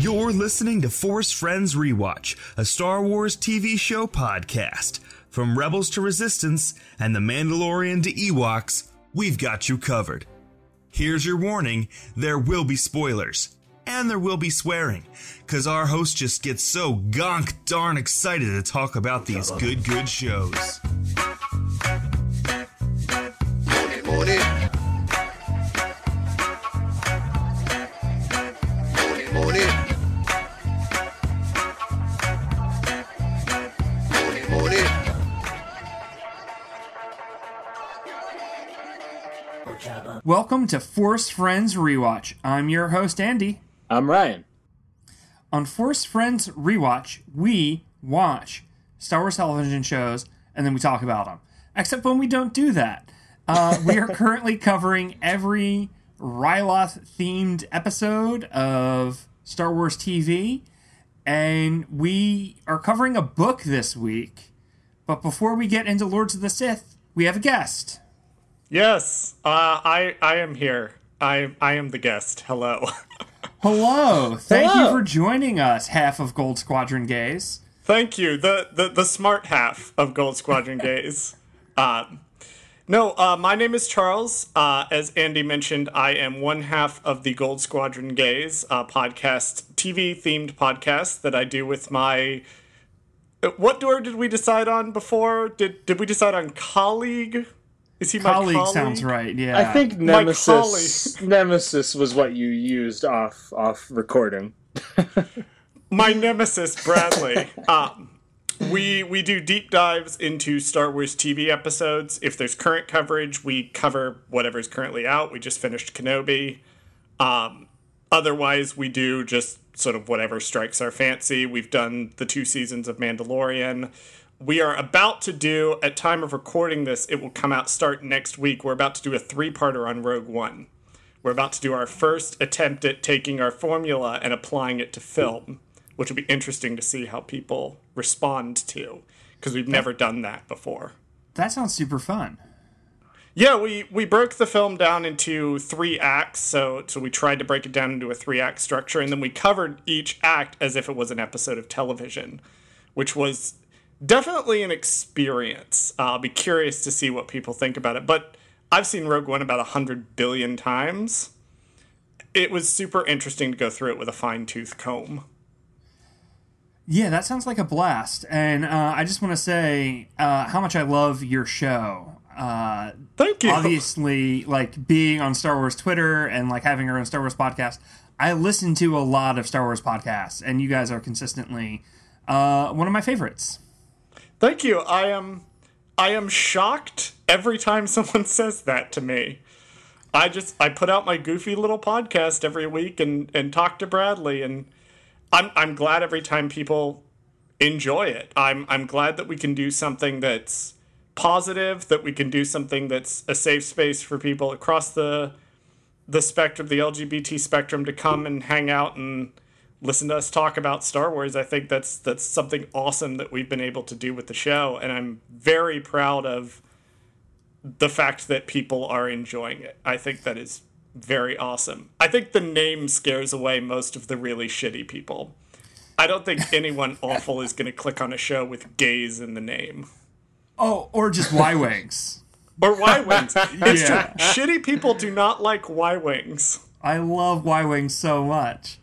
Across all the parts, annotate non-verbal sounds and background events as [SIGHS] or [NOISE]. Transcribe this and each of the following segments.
You're listening to Force Friends Rewatch, a Star Wars TV show podcast. From Rebels to Resistance and The Mandalorian to Ewoks, we've got you covered. Here's your warning there will be spoilers. And there will be swearing, because our host just gets so gonk darn excited to talk about these good, good shows. Welcome to Force Friends Rewatch. I'm your host, Andy. I'm Ryan. On Force Friends Rewatch, we watch Star Wars television shows and then we talk about them. Except when we don't do that. Uh, we are [LAUGHS] currently covering every Ryloth themed episode of Star Wars TV, and we are covering a book this week. But before we get into Lords of the Sith, we have a guest. Yes, uh, I I am here. I I am the guest. Hello. [LAUGHS] Hello. Thank you for joining us, half of Gold Squadron Gays. Thank you. The, the the smart half of Gold Squadron [LAUGHS] Gays. Um, no, uh, my name is Charles. Uh, as Andy mentioned, I am one half of the Gold Squadron Gays uh, podcast, TV themed podcast that I do with my. uh, What door did we decide on before? Did did we decide on colleague? Is he my colleague, colleague? sounds right. Yeah. I think My Nemesis Nemesis was what you used off off recording. [LAUGHS] my nemesis Bradley. um, we we do deep dives into Star Wars TV episodes. If there's current coverage, we cover whatever's currently out. We just finished Kenobi. Um, otherwise, we do just sort of whatever strikes our fancy. We've done the two seasons of Mandalorian. We are about to do, at time of recording this, it will come out start next week. We're about to do a three-parter on Rogue One. We're about to do our first attempt at taking our formula and applying it to film, which will be interesting to see how people respond to, because we've never done that before. that sounds super fun. Yeah, we, we broke the film down into three acts, so so we tried to break it down into a three act structure, and then we covered each act as if it was an episode of television, which was definitely an experience. I'll be curious to see what people think about it, but I've seen Rogue One about a hundred billion times. It was super interesting to go through it with a fine tooth comb. Yeah, that sounds like a blast. And uh, I just want to say uh, how much I love your show. Uh, Thank you. obviously, like being on Star Wars Twitter and like having our own Star Wars podcast, I listen to a lot of Star Wars podcasts, and you guys are consistently uh, one of my favorites. Thank you. I am I am shocked every time [LAUGHS] someone says that to me. I just I put out my goofy little podcast every week and and talk to Bradley and I'm I'm glad every time people enjoy it. I'm I'm glad that we can do something that's positive, that we can do something that's a safe space for people across the the spectrum, the LGBT spectrum to come and hang out and listen to us talk about Star Wars. I think that's that's something awesome that we've been able to do with the show, and I'm very proud of the fact that people are enjoying it. I think that is very awesome. I think the name scares away most of the really shitty people. I don't think [LAUGHS] anyone awful is going to click on a show with gays in the name. Oh, or just Y Wings. Or Y Wings. It's Yeah. true. Shitty people do not like Y Wings. I love Y Wings so much.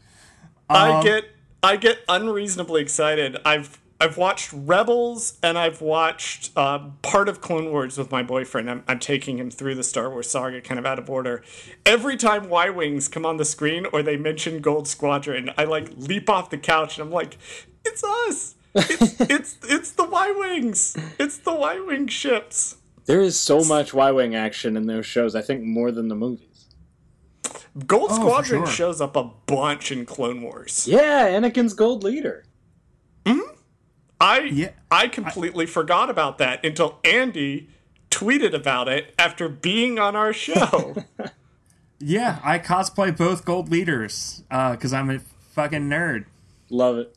I get I get unreasonably excited. I've I've watched Rebels and I've watched uh, part of Clone Wars with my boyfriend. I'm, I'm taking him through the Star Wars saga kind of out of order. Every time Y Wings come on the screen or they mention Gold Squadron, I like leap off the couch and I'm like, it's us. It's [LAUGHS] it's, it's the Y Wings. It's the Y Wing ships. There is so much Y Wing action in those shows, I think more than the movies. Gold Oh, Squadron sure. shows up a bunch in Clone Wars. Yeah, Anakin's gold leader. Hmm. I Yeah. I completely forgot about that until Andy tweeted about it after being on our show. [LAUGHS] Yeah, I cosplay both gold leaders because I'm a fucking nerd. Love it.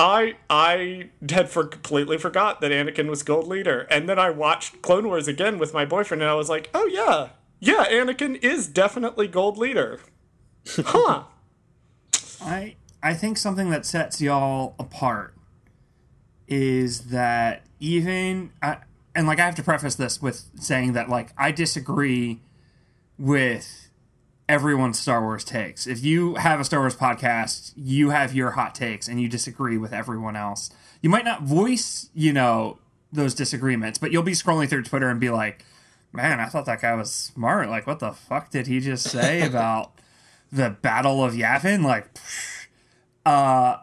I I had for completely forgot that Anakin was gold leader, and then I watched Clone Wars again with my boyfriend, and I was like, oh yeah, yeah, Anakin is definitely gold leader. [LAUGHS] Huh? I I think something that sets y'all apart is that even I, and like I have to preface this with saying that like I disagree with everyone's Star Wars takes. If you have a Star Wars podcast, you have your hot takes and you disagree with everyone else. You might not voice, you know, those disagreements, but you'll be scrolling through Twitter and be like, "Man, I thought that guy was smart. Like, what the fuck did he just say [LAUGHS] about the Battle of Yavin?" Like, uh,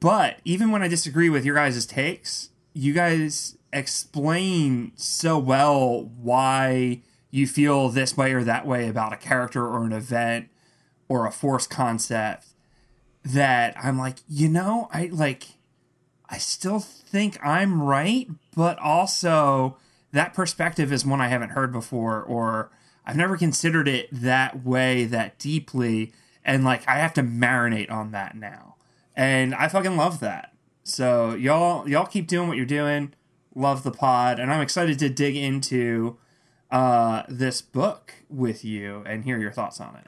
but even when I disagree with your guys' takes, you guys explain so well why you feel this way or that way about a character or an event or a force concept that I'm like, you know, I like I still think I'm right, but also that perspective is one I haven't heard before or I've never considered it that way that deeply and like I have to marinate on that now. And I fucking love that. So y'all y'all keep doing what you're doing. Love the pod and I'm excited to dig into uh, this book with you and hear your thoughts on it.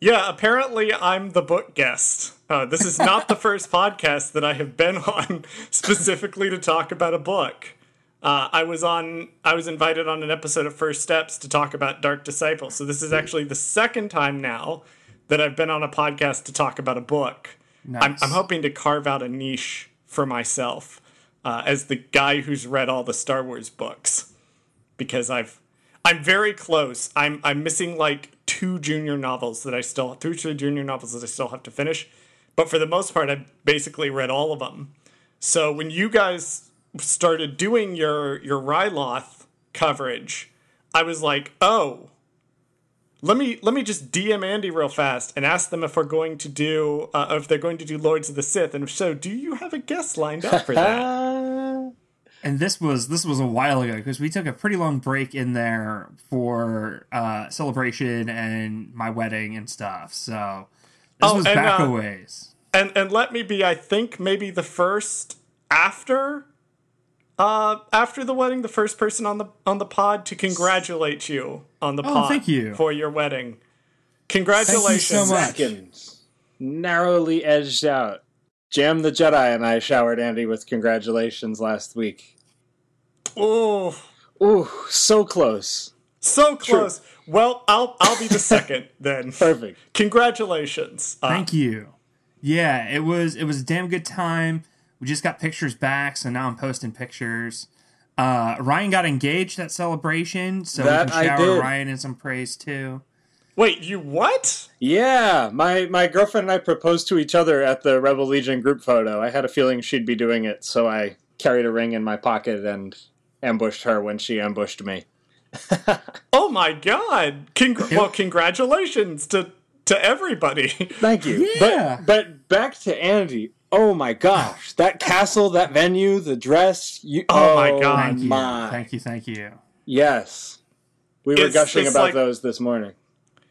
Yeah, apparently I'm the book guest. Uh, this is not the [LAUGHS] first podcast that I have been on [LAUGHS] specifically to talk about a book. Uh, I was on. I was invited on an episode of First Steps to talk about Dark Disciple. So this is actually the second time now that I've been on a podcast to talk about a book. I'm, Nice. I'm hoping to carve out a niche for myself uh, as the guy who's read all the Star Wars books because I've I'm very close. I'm I'm missing like two junior novels that I still two junior novels that I still have to finish, but for the most part, I've basically read all of them. So when you guys started doing your your Ryloth coverage, I was like, oh, let me let me just DM Andy real fast and ask them if we're going to do uh, if they're going to do Lords of the Sith, and if so, do you have a guest lined up for that? Uh, [LAUGHS] and this was this was a while ago because we took a pretty long break in there for uh, celebration and my wedding and stuff. So this Oh, was and, back uh, a ways. and and let me be i think maybe the first after uh after the wedding the first person on the on the pod to congratulate you on the Oh, pod thank you. for your wedding congratulations so much. seconds. Narrowly edged out. Jam the Jedi and I showered Andy with congratulations last week. oh Ooh, so close. so close well i'll i'll be the second [LAUGHS] then Perfect. congratulations uh, Thank you. Yeah, it was it was a damn good time. We just got pictures back, so now I'm posting pictures. Uh, Ryan got engaged at celebration, so That we can shower. Ryan in some praise too. wait you what Yeah, my my girlfriend and I proposed to each other at the Rebel Legion group photo. I had a feeling she'd be doing it, so I carried a ring in my pocket and ambushed her when she ambushed me. [LAUGHS] oh my god Congr- well congratulations to to everybody Thank you. Yeah. But but back to Andy. Oh my gosh, that castle, that venue, the dress. You, Oh my oh God. Thank you, my. thank you, thank you. Yes, we were It's- gushing it's about like- those this morning.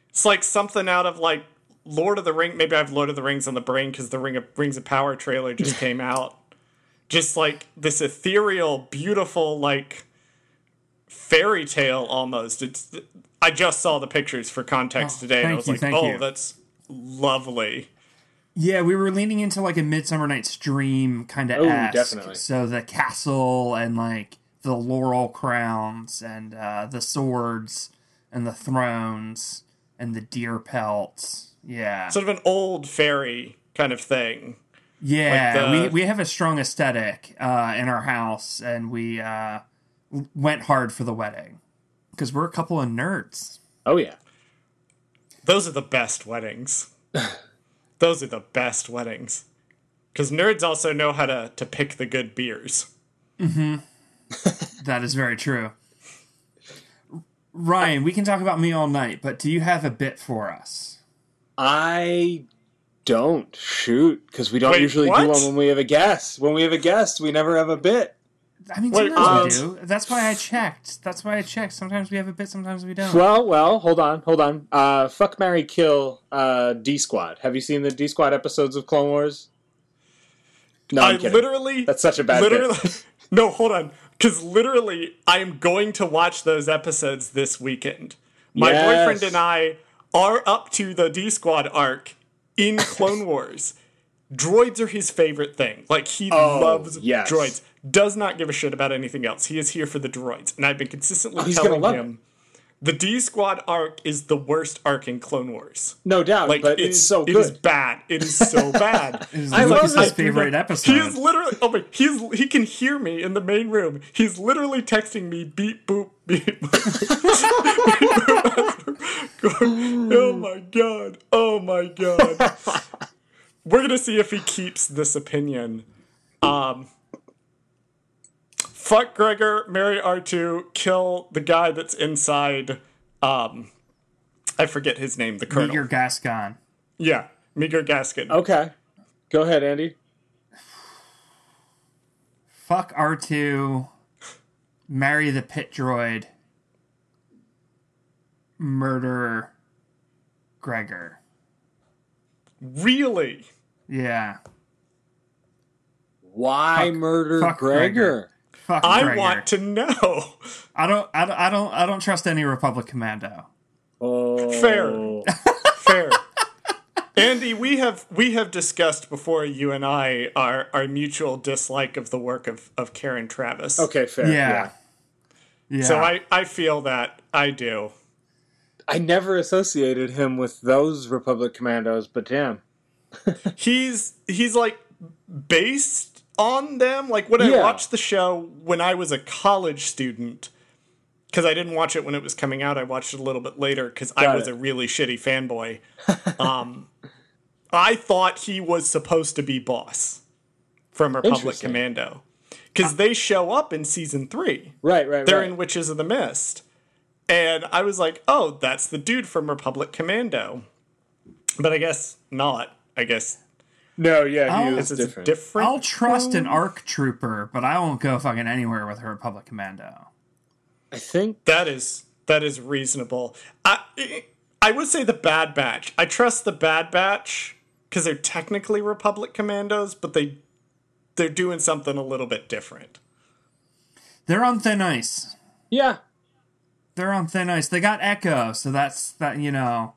It's like something out of like Lord of the Ring. Maybe I have Lord of the Rings on the brain because the Ring of Rings of Power trailer just came [LAUGHS] out. Just like this ethereal, beautiful, like fairy tale almost. It's. I just saw the pictures for context Oh, today, and I was you, like, thank "Oh, you. that's lovely." Yeah, we were leaning into like a Midsummer Night's Dream kind of Oh, definitely. So the castle and like the laurel crowns and uh, the swords and the thrones and the deer pelts. Yeah, Sort of an old fairy kind of thing. yeah. like the- we we have a strong aesthetic uh, in our house, and we uh, went hard for the wedding because we're a couple of nerds. Oh yeah, Those are the best weddings. [LAUGHS] Those are the best weddings. Because nerds also know how to, to pick the good beers. Mm-hmm. [LAUGHS] That is very true. Ryan, we can talk about me all night, but do you have a bit for us? I don't shoot because we don't Wait, usually what? do one when we have a guest. When we have a guest, we never have a bit. I mean, Wait, sometimes um, we do. That's why I checked. That's why I checked. Sometimes we have a bit, sometimes we don't. Well, well, hold on, hold on. Uh, fuck, marry, kill uh, D Squad. Have you seen the D Squad episodes of Clone Wars? No, I'm I kidding. literally. That's such a bad literally, bit. [LAUGHS] [LAUGHS] no, hold on. Because literally, I am going to watch those episodes this weekend. My Yes. boyfriend and I are up to the D Squad arc in Clone [LAUGHS] Wars. droids are his favorite thing. Like he Oh, loves yes. droids. Does not give a shit about anything else. He is here for the droids, and I've been consistently Oh, telling him the D Squad arc is the worst arc in Clone Wars. No doubt, Like but it it's is- so good. is bad. It is so [LAUGHS] bad. I love Lucas's it. favorite episode. He is literally. Oh my! He's he can hear me in the main room. He's literally texting me beep boop beep. boop. [LAUGHS] oh my god! Oh my god! [LAUGHS] We're gonna see if he keeps this opinion. Um. Fuck Gregor, marry R2, kill the guy that's inside. Um, I forget his name. The colonel. Your Gascon. Yeah, Meebur Gascon. Okay. Go ahead, Andy. Fuck R2. Marry the pit droid. Murder Gregor. Really? Yeah. Why Fuck- murder fuck Gregor? Gregor. Fuck I Gregor. want to know. I don't. I don't. I don't. I don't trust any Republic commando. Oh, Fair. [LAUGHS] Fair. Andy, we have we have discussed before you and I our our mutual dislike of the work of of Karen Traviss. Okay, fair. Yeah. Yeah. Yeah. So I I feel that I do. I never associated him with those Republic Commandos, but damn. [LAUGHS] He's he's like based on them. Like when I watched the show when I was a college student, because I didn't watch it when it was coming out. I watched it a little bit later because I was it. a really shitty fanboy. [LAUGHS] um, I thought he was supposed to be boss from Republic Commando because they show up in season three. Right, right, They're right. in Witches of the Mist. And I was like, oh, that's the dude from Republic Commando. But I guess not. I guess no, yeah, I'll- he this is different. different. I'll trust an ARC trooper, but I won't go fucking anywhere with a Republic commando. I think That is that is reasonable. I I would say the Bad Batch. I trust the Bad Batch because they're technically Republic Commandos, but they they're doing something a little bit different. They're on thin ice. yeah. They're on thin ice. They got Echo, so that's that. You know,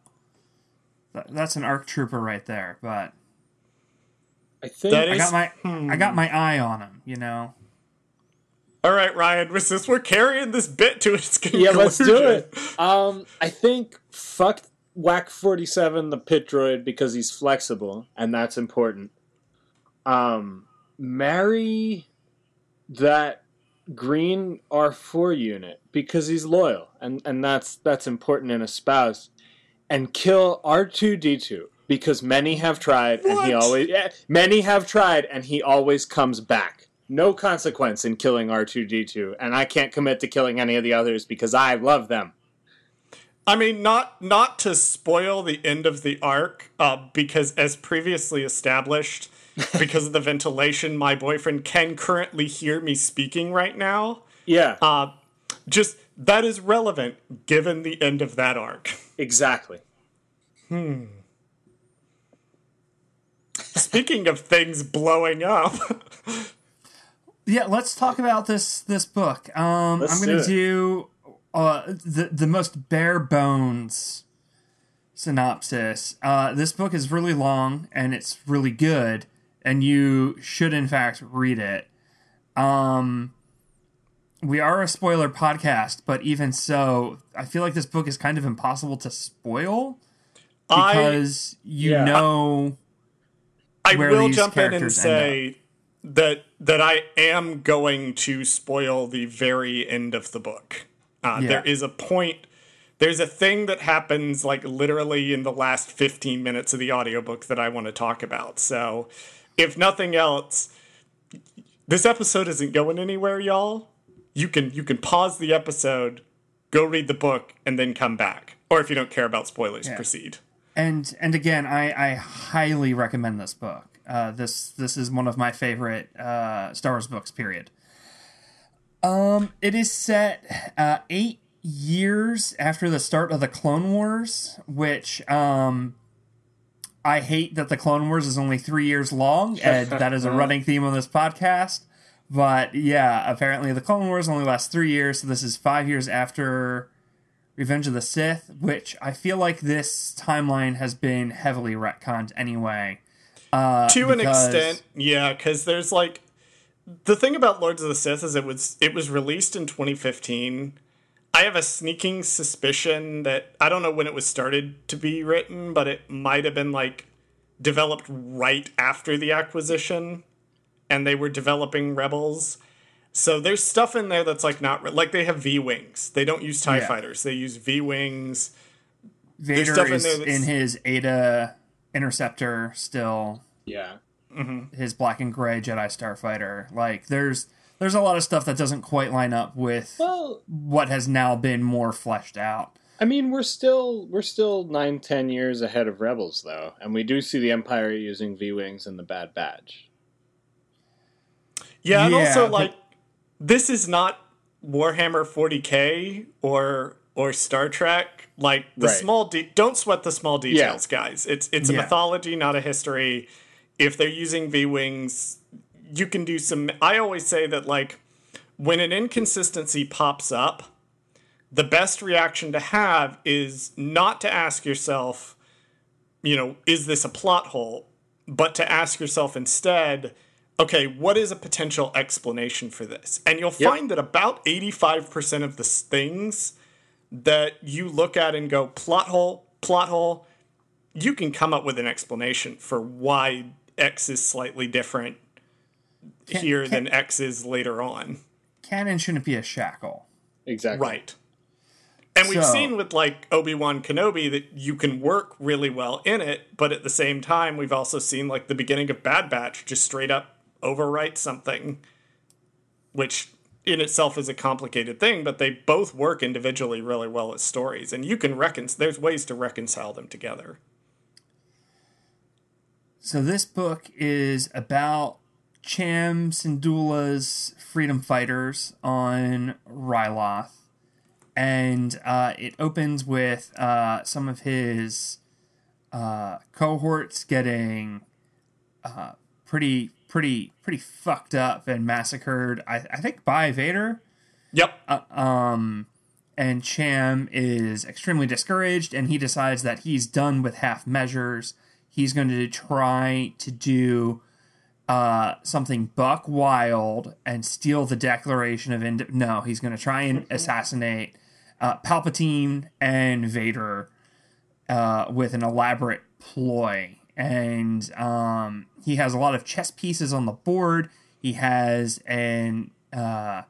that, that's an ARC trooper right there. But I think That I got my I got my eye on him. You know. All right, Ryan, since we're carrying this bit to its conclusion, [LAUGHS] Yeah, let's do it. Um, I think fuck WAC Forty Seven, the pit droid, because he's flexible, and that's important. Um, marry that green R four unit because he's loyal, and and that's that's important in a spouse. And kill R two D two because many have tried, and he always yeah, many have tried, and he always comes back. No consequence in killing R2D2, and I can't commit to killing any of the others because I love them. I mean, not not to spoil the end of the arc, uh, because as previously established, [LAUGHS] because of the ventilation, my boyfriend can currently hear me speaking right now. Yeah, Uh, just that is relevant given the end of that arc. exactly. Speaking of things blowing up, Yeah, let's talk about this this book. Um, I'm going to do uh, the the most bare bones synopsis. Uh, this book is really long and it's really good, and you should in fact read it. Um, we are a spoiler podcast, but even so, I feel like this book is kind of impossible to spoil I because you yeah. know I will jump in and say that that I am going to spoil the very end of the book. Uh, Yeah. There is a point. There's a thing that happens like literally in the last 15 minutes of the audiobook that I want to talk about. So, if nothing else, this episode isn't going anywhere, y'all. You can you can pause the episode, go read the book, and then come back. Or if you don't care about spoilers, proceed. And and again i i highly recommend this book. Uh this this is one of my favorite uh star wars books period. Um it is set uh eight years after the start of the clone wars which um i hate that the clone wars is only three years long [LAUGHS] and that is a running theme on this podcast. But yeah apparently the clone wars only last three years so this is five years after Revenge of the Sith, which I feel like this timeline has been heavily retconned anyway. Uh, to an extent, yeah, because there's like the thing about Lords of the Sith is it was it was released in 2015. I have a sneaking suspicion that I don't know when it was started to be written, but it might have been like developed right after the acquisition, and they were developing Rebels. So there's stuff in there that's like not like they have V wings. They don't use Tie Yeah. fighters. They use V wings. Vader stuff in is there in his Eta interceptor still. Yeah. Mm-hmm. his black and gray Jedi Starfighter. Like there's there's a lot of stuff that doesn't quite line up with Well, what has now been more fleshed out. I mean, we're still we're still nine, ten years ahead of Rebels, though, and we do see the Empire using V wings and the Bad Batch. Yeah, and Yeah, also but- like this is not Warhammer 40k or or Star Trek. Like the Right. small de- don't sweat the small details, guys. It's it's a Yeah. mythology, not a history. If they're using V wings, you can do some. I always say that like when an inconsistency pops up, the best reaction to have is not to ask yourself, you know, is this a plot hole? But to ask yourself instead, okay, what is a potential explanation for this? And you'll Yep. find that about 85% of the s- things that you look at and go, plot hole, plot hole, you can come up with an explanation for why X is slightly different here can- than X is later on. Canon shouldn't be a shackle. Exactly. Right. And we've So- seen with like Obi Wan Kenobi that you can work really well in it, but at the same time, we've also seen like the beginning of Bad Batch just straight up overwrite something, which in itself is a complicated thing, but they both work individually really well as stories, and you can recon. There's ways to reconcile them together. So this book is about Cham Syndulla's freedom fighters on Ryloth, and uh, it opens with uh, some of his uh, cohorts getting uh, pretty, pretty, pretty fucked up and massacred. I, I think by Vader Yep. um, and Cham is extremely discouraged, and he decides that he's done with half measures. He's going to try to do uh, something buck wild and steal the Declaration of Ind. No, he's going to try and assassinate uh, Palpatine and Vader uh, with an elaborate ploy. And um, he has a lot of chess pieces on the board. He has an uh,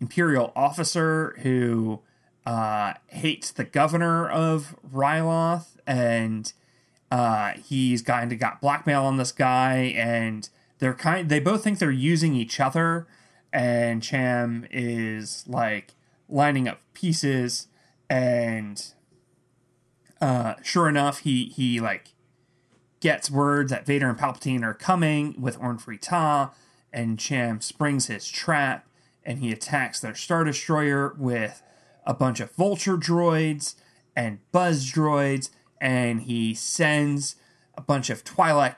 imperial officer who uh, hates the governor of Ryloth, and uh, he's kind of got blackmail on this guy, and they're kind. They both think they're using each other, and Cham is like lining up pieces, and uh, sure enough, he he like gets word that Vader and Palpatine are coming with Orn Taa, and Cham springs his trap and he attacks their Star Destroyer with a bunch of Vulture droids and Buzz droids, and he sends a bunch of Twi'lek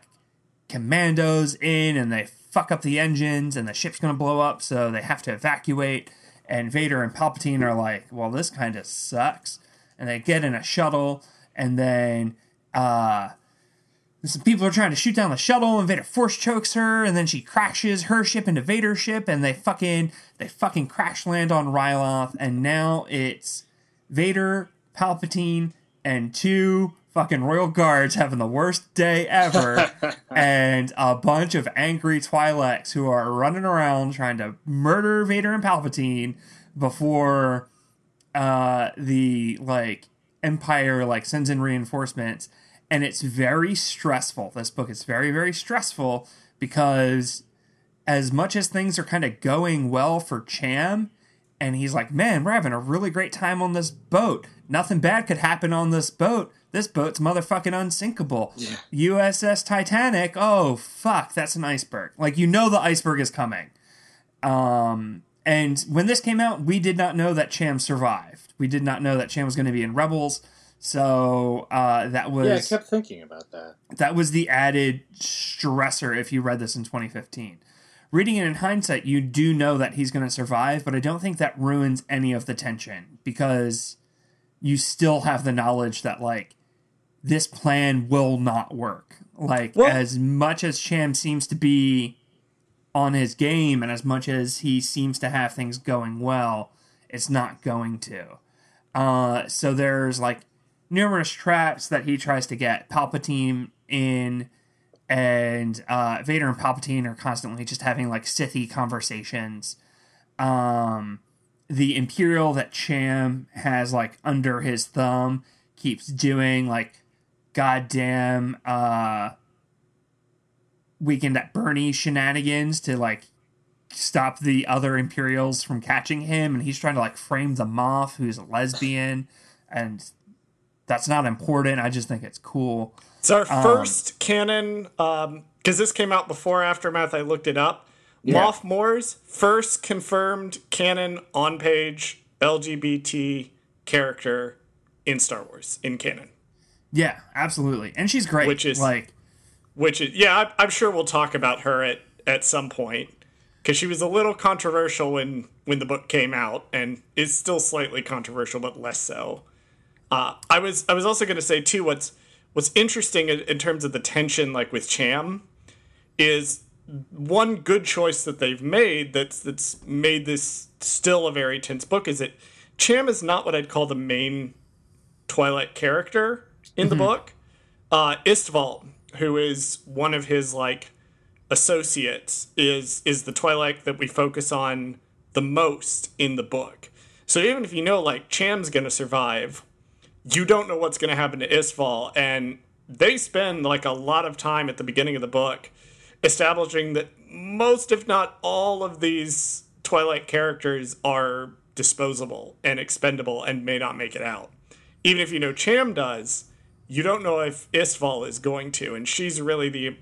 commandos in, and they fuck up the engines, and the ship's gonna blow up, so they have to evacuate. And Vader and Palpatine are like, "Well, this kind of sucks," and they get in a shuttle, and then uh, some people are trying to shoot down the shuttle. And Vader force chokes her and then she crashes her ship into Vader's ship and they fucking they fucking crash land on Ryloth and now it's Vader, Palpatine, and two fucking royal guards having the worst day ever [LAUGHS] and a bunch of angry Twi'leks who are running around trying to murder Vader and Palpatine before uh the like empire like sends in reinforcements and it's very stressful. This book is very very stressful because as much as things are kind of going well for cham and he's like man we're having a really great time on this boat. Nothing bad could happen on this boat. This boat's motherfucking unsinkable. Yeah. uss titanic? Oh fuck that's an iceberg. Like you know the iceberg is coming. Um and when this came out, we did not know that Cham survived. We did not know that Cham was going to be in Rebels. So uh, that was Yeah, I kept thinking about that. that was the added stressor if you read this in 2015. Reading it in hindsight, you do know that he's going to survive, but I don't think that ruins any of the tension because you still have the knowledge that like this plan will not work. Like Well- as much as Cham seems to be on his game and as much as he seems to have things going well, it's not going to. Uh, so there's like numerous traps that he tries to get Palpatine in, and uh, Vader and Palpatine are constantly just having like Sithy conversations. Um, the Imperial that Cham has like under his thumb keeps doing like goddamn uh weekend at Bernie shenanigans to like stop the other Imperials from catching him and he's trying to like frame the Moff, who's a lesbian and that's not important. I just think it's cool. It's our um, first canon, um, because this came out before Aftermath. I looked it up. Moff Mors first confirmed canon on page LGBT character in Star Wars in canon. Yeah, absolutely. And she's great. Which is- like Which is, yeah, I- I'm sure we'll talk about her at, at some point because she was a little controversial when when the book came out, and is still slightly controversial, but less so. Uh, I was I was also going to say too what's what's interesting in, in terms of the tension like with Cham is one good choice that they've made that's that's made this still a very tense book is that Cham is not what I'd call the main Twi'lek character in the book. Uh, Isval, who is one of his like associates, is is the Twi'lek that we focus on the most in the book. So even if you know like Cham's gonna survive, you don't know what's gonna happen to Isval, and they spend like a lot of time at the beginning of the book establishing that most, if not all, of these Twi'lek characters are disposable and expendable and may not make it out. Even if you know Cham does, you don't know if Isval is going to, and she's really the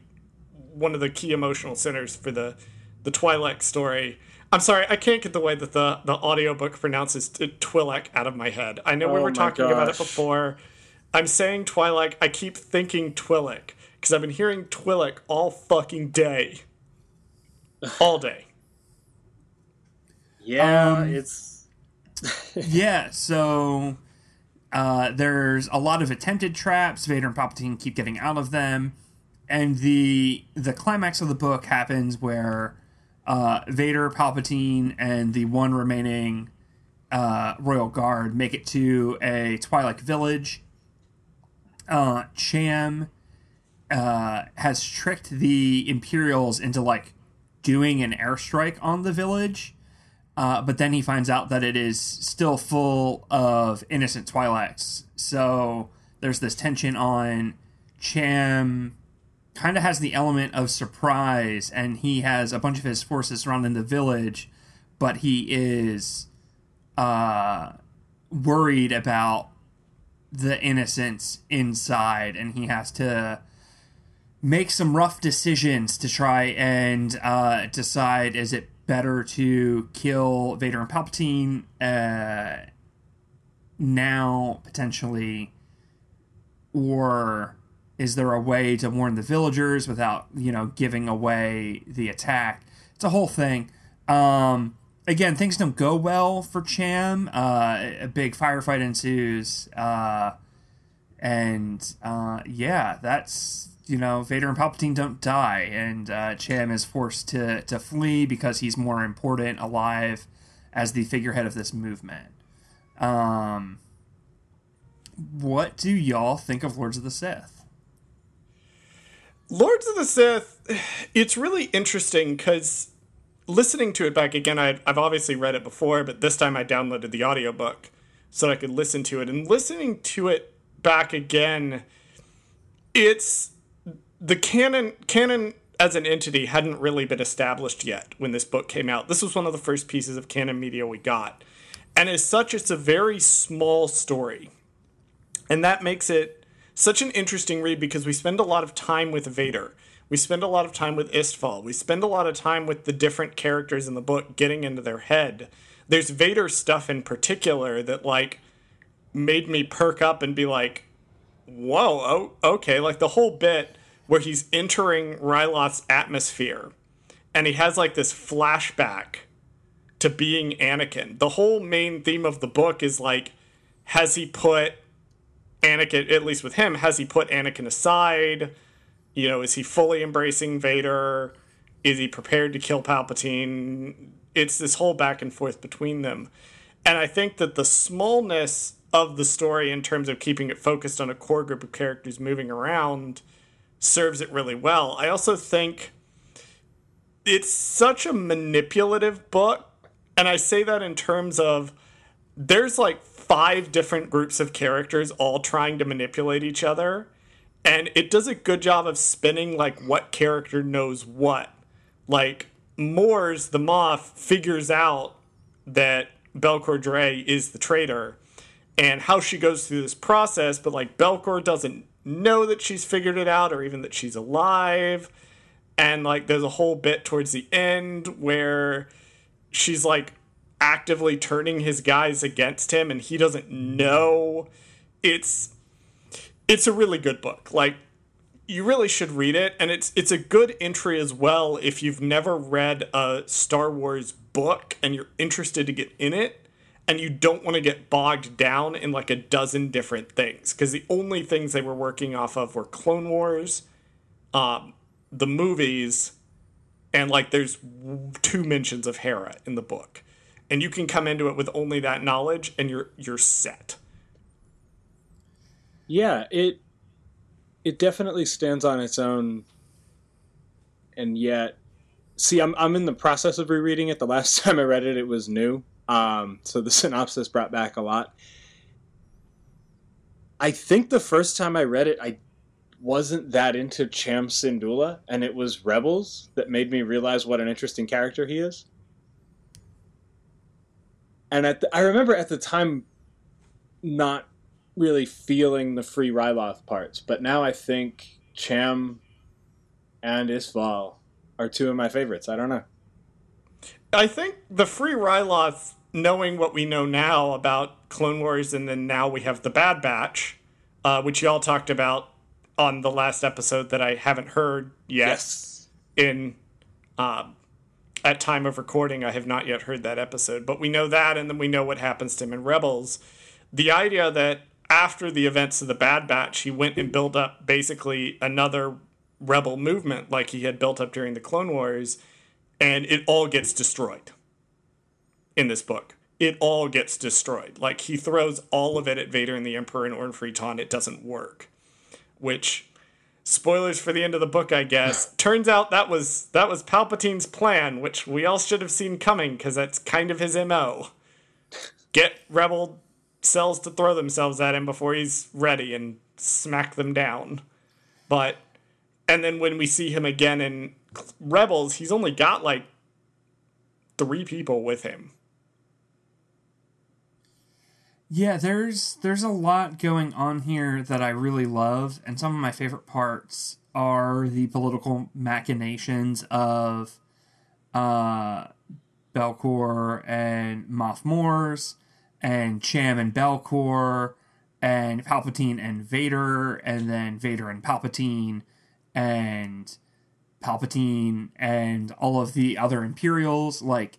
one of the key emotional centers for the the Twi'lek story. I'm sorry, I can't get the way that the the audiobook pronounces t- Twi'lek out of my head. I know we Oh were my talking about it before. I'm saying Twi'lek. I keep thinking Twi'lek because I've been hearing Twi'lek all fucking day, all day. [LAUGHS] Yeah, Um, it's [LAUGHS] yeah, so uh, there's a lot of attempted traps. Vader and Palpatine keep getting out of them, and the the climax of the book happens where uh, Vader, Palpatine, and the one remaining uh, royal guard make it to a Twi'lek village. Uh, Cham uh, has tricked the Imperials into like doing an airstrike on the village. Uh, but then he finds out that it is still full of innocent Twi'leks. So there's this tension on Cham kind of has the element of surprise, and he has a bunch of his forces surrounding the village, but he is uh, worried about the innocents inside, and he has to make some rough decisions to try and uh, decide is it better to kill Vader and Palpatine uh, now potentially, or is there a way to warn the villagers without you know giving away the attack? It's a whole thing. Um, again, things don't go well for Cham. Uh, a big firefight ensues. Uh, and uh, yeah, that's you know Vader and Palpatine don't die, and uh, Cham is forced to to flee because he's more important alive as the figurehead of this movement. Um, what do y'all think of Lords of the Sith? Lords of the Sith, it's really interesting because listening to it back again, I, I've obviously read it before, but this time I downloaded the audiobook so I could listen to it. And listening to it back again, it's the canon canon as an entity hadn't really been established yet when this book came out. This was one of the first pieces of canon media we got. And as such, it's a very small story. And that makes it such an interesting read because we spend a lot of time with Vader. We spend a lot of time with Isval. We spend a lot of time with the different characters in the book getting into their head. There's Vader stuff in particular that like made me perk up and be like, "Whoa, oh, okay!" Like the whole bit where he's entering Ryloth's atmosphere, and he has like this flashback to being Anakin. The whole main theme of the book is like, has he put Anakin, at least with him, has he put Anakin aside? You know, is he fully embracing Vader? Is he prepared to kill Palpatine? It's this whole back and forth between them. And I think that the smallness of the story in terms of keeping it focused on a core group of characters moving around serves it really well. I also think it's such a manipulative book, and I say that in terms of there's like five different groups of characters all trying to manipulate each other, and it does a good job of spinning like what character knows what. Like Mors the Moff figures out that Belkor Dray is the traitor and how she goes through this process, but like Belkor doesn't know that she's figured it out or even that she's alive. And like there's a whole bit towards the end where she's like actively turning his guys against him and he doesn't know. It's it's a really good book. Like you really should read it and it's it's a good entry as well if you've never read a Star Wars book and you're interested to get in it and you don't want to get bogged down in like a dozen different things because the only things they were working off of were Clone Wars, um, the movies, and like there's two mentions of Hera in the book, and you can come into it with only that knowledge and you're you're set. Yeah, it it definitely stands on its own, and yet, see, I'm I'm in the process of rereading it. The last [LAUGHS] time I read it, it was new, um, so the [LAUGHS] synopsis brought back a lot. I think the first time I read it, I wasn't that into Cham Syndulla, and it was Rebels that made me realize what an interesting character he is. And at the, I remember at the time not really feeling the free Ryloth parts, but now I think Cham and Isval are two of my favorites. I don't know. I think the free Ryloth, knowing what we know now about Clone Wars, and then now we have the Bad Batch, uh, which y'all talked about on the last episode that I haven't heard yet. Yes. In uh, at time of recording, I have not yet heard that episode, but we know that, and then we know what happens to him in Rebels. The idea that after the events of the Bad Batch, he went and built up basically another rebel movement like he had built up during the Clone Wars, and it all gets destroyed in this book. It all gets destroyed. Like he throws all of it at Vader and the Emperor and Orn Free Taa. It doesn't work. Which spoilers for the end of the book, I guess. [LAUGHS] Turns out that was that was Palpatine's plan, which we all should have seen coming because that's kind of his MO. Get rebel cells to throw themselves at him before he's ready and smack them down. But and then when we see him again in Rebels, he's only got like three people with him. Yeah, there's there's a lot going on here that I really love, and some of my favorite parts are the political machinations of uh, Belkor and Moff Mors, and Cham and Belkor, and Palpatine and Vader, and then Vader and Palpatine, and Palpatine and all of the other Imperials. Like,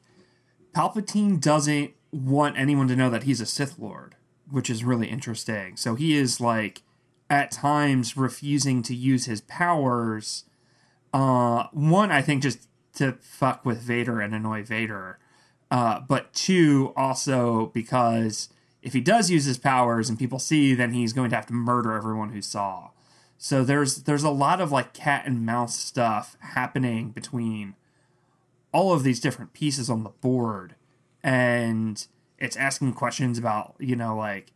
Palpatine doesn't want anyone to know that he's a Sith Lord, which is really interesting. So he is like at times refusing to use his powers. Uh, one, I think, just to fuck with Vader and annoy Vader. Uh, but two, also because if he does use his powers and people see, then he's going to have to murder everyone who saw. So there's there's a lot of like cat and mouse stuff happening between all of these different pieces on the board and it's asking questions about you know like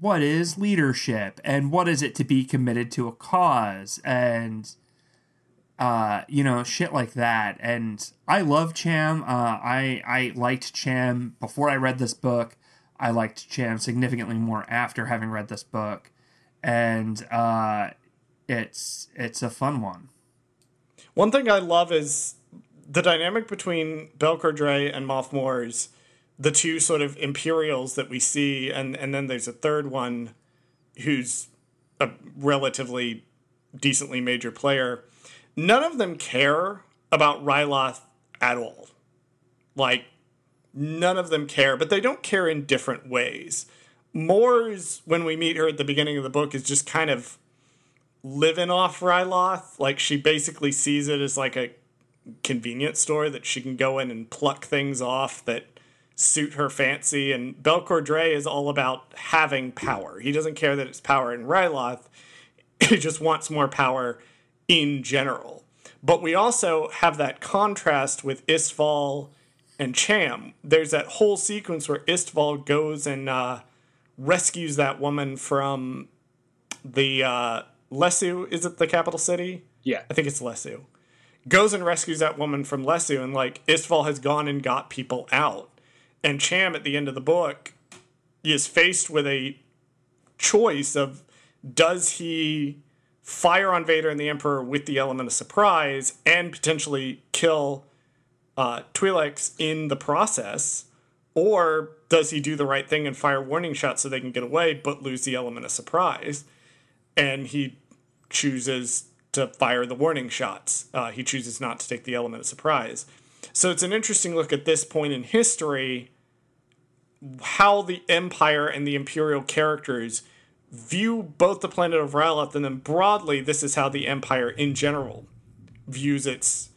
what is leadership and what is it to be committed to a cause? And uh you know shit like that. And i love cham. Uh i i liked cham before i read this book. I liked cham significantly more after having read this book. And uh it's it's a fun one. One thing I love is the dynamic between Belkor Dray and Moff Mors, the two sort of Imperials that we see, and, and then there's a third one who's a relatively decently major player. None of them care about Ryloth at all. Like, none of them care, but they don't care in different ways. Mors, when we meet her at the beginning of the book, is just kind of living off Ryloth. Like she basically sees it as like a convenience store that she can go in and pluck things off that suit her fancy. And Belkor Dray is all about having power. He doesn't care that it's power in Ryloth. He just wants more power in general. But we also have that contrast with Isval and Cham. There's that whole sequence where Isval goes and uh, rescues that woman from the uh, Lessu. Is it the capital city? Yeah. I think it's Lessu. Goes and rescues that woman from Lessu, and like Isval has gone and got people out. And Cham at the end of the book is faced with a choice of does he fire on Vader and the Emperor with the element of surprise and potentially kill uh, in the process, or does he do the right thing and fire warning shots so they can get away but lose the element of surprise? And he chooses to fire the warning shots. Uh, he chooses not to take the element of surprise. So it's an interesting look at this point in history how the Empire and the Imperial characters view both the planet of Ryloth and then broadly, this is how the Empire in general views its.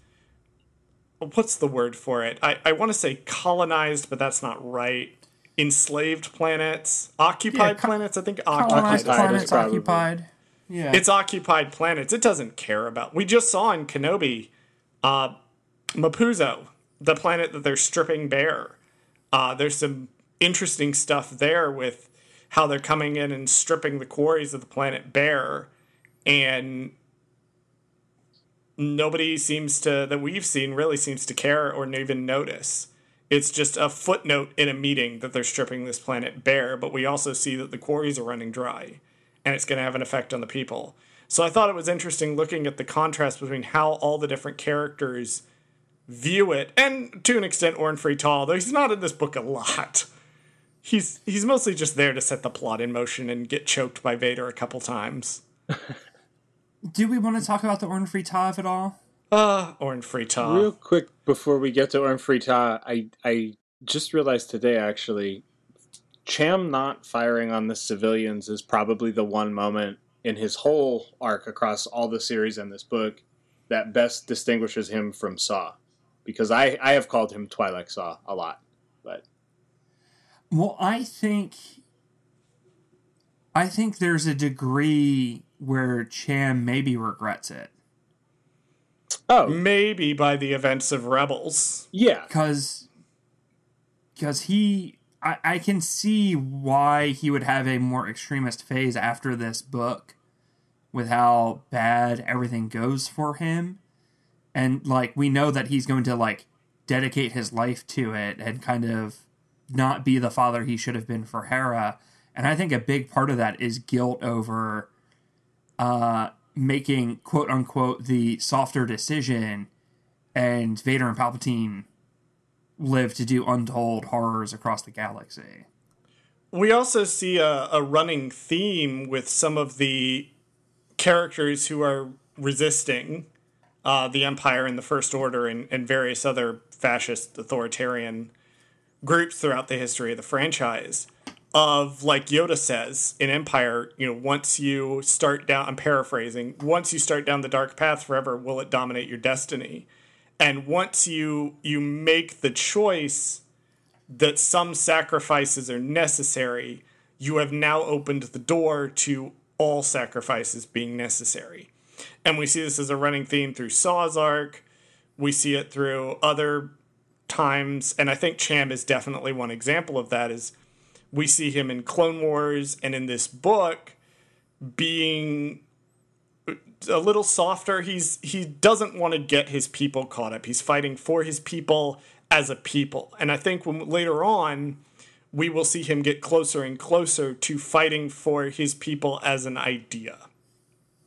What's the word for it? I, I want to say colonized, but that's not right. Enslaved planets, occupied co- planets. I think occupied. Planets probably- occupied. Yeah. It's occupied planets. It doesn't care about. We just saw in Kenobi, uh, Mapuzo, the planet that they're stripping bare. Uh, there's some interesting stuff there with how they're coming in and stripping the quarries of the planet bare, and nobody seems to that we've seen really seems to care or even notice. It's just a footnote in a meeting that they're stripping this planet bare, but we also see that the quarries are running dry and it's going to have an effect on the people. So I thought it was interesting looking at the contrast between how all the different characters view it, and to an extent, Orn Free Taa, though he's not in this book a lot. He's he's mostly just there to set the plot in motion and get choked by Vader a couple times. [LAUGHS] Do we want to talk about the Orn Free Taa at all? Uh, Orn Free Taa. Real quick before we get to Orn Free Taa, I I just realized today actually, Cham not firing on the civilians is probably the one moment in his whole arc across all the series and this book that best distinguishes him from Saw, because I I have called him Twilight Saw a lot, but Well, I think I think there's a degree where Cham maybe regrets it. Oh. Maybe by the events of Rebels. yeah, because because he I, I can see why he would have a more extremist phase after this book with how bad everything goes for him. And like we know that he's going to like dedicate his life to it and kind of not be the father he should have been for Hera. And I think a big part of that is guilt over uh making quote unquote the softer decision and Vader and Palpatine live to do untold horrors across the galaxy. We also see a, a running theme with some of the characters who are resisting uh, the Empire and the First Order and, and various other fascist authoritarian groups throughout the history of the franchise. Of like Yoda says in Empire, you know, once you start down, I'm paraphrasing, once you start down the dark path forever, will it dominate your destiny? And once you you make the choice that some sacrifices are necessary, you have now opened the door to all sacrifices being necessary. And we see this as a running theme through Saw's arc. We see it through other times, and I think Cham is definitely one example of that. Is we see him in Clone Wars and in this book being a little softer. He's he doesn't want to get his people caught up. He's fighting for his people as a people. And I think when later on we will see him get closer and closer to fighting for his people as an idea.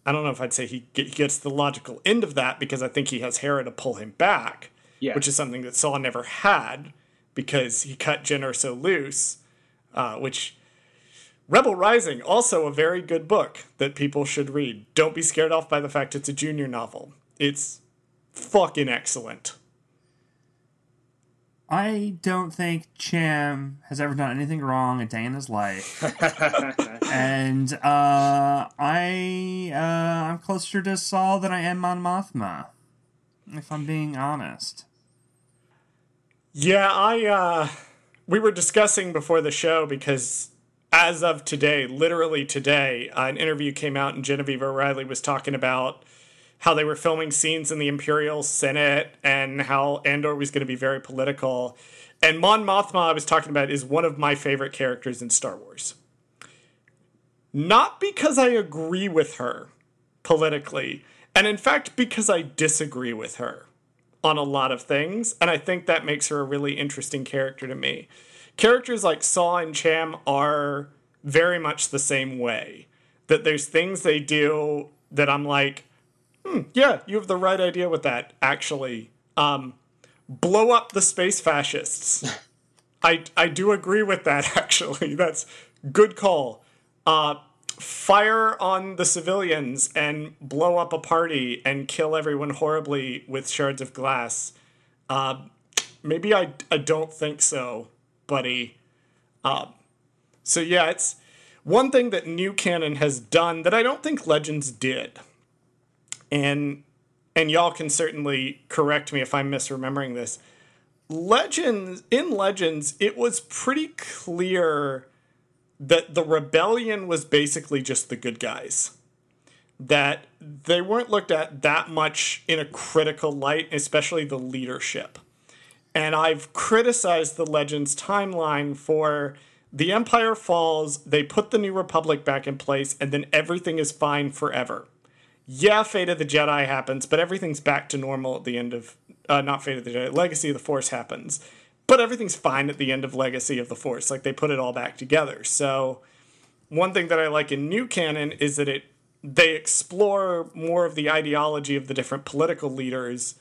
I don't know if I'd say he get- gets the logical end of that because I think he has Hera to pull him back, Yeah. which is something that Saw never had because he cut Jyn Erso loose, uh, which Rebel Rising, also a very good book that people should read. Don't be scared off by the fact it's a junior novel. It's fucking excellent. I don't think Cham has ever done anything wrong a day in his life, [LAUGHS] and uh, I uh, I'm closer to Saw than I am Mon Mothma, if I'm being honest. Yeah, I uh we were discussing before the show because as of today, literally today, an interview came out and Genevieve O'Reilly was talking about how they were filming scenes in the Imperial Senate and how Andor was going to be very political. And Mon Mothma I was talking about is one of my favorite characters in Star Wars. Not because I agree with her politically, and in fact because I disagree with her on a lot of things, and I think that makes her a really interesting character to me. Characters like Saw and Cham are very much the same way. That there's things they do that I'm like, hmm, yeah, you have the right idea with that, actually. Um, blow up the space fascists. [LAUGHS] I, I do agree with that, [LAUGHS] actually. That's good call. Uh, fire on the civilians and blow up a party and kill everyone horribly with shards of glass. Uh, maybe I, I don't think so, buddy. Uh, so yeah, it's one thing that new canon has done that I don't think Legends did. And and y'all can certainly correct me if I'm misremembering this. Legends in Legends, it was pretty clear that the rebellion was basically just the good guys. That they weren't looked at that much in a critical light, especially the leadership. And I've criticized the Legends timeline for the Empire falls, they put the New Republic back in place, and then everything is fine forever. Yeah, Fate of the Jedi happens, but everything's back to normal at the end of. Uh, not Fate of the Jedi, Legacy of the Force happens but everything's fine at the end of Legacy of the Force. Like they put it all back together. So one thing that I like in new canon is that it they explore more of the ideology of the different political leaders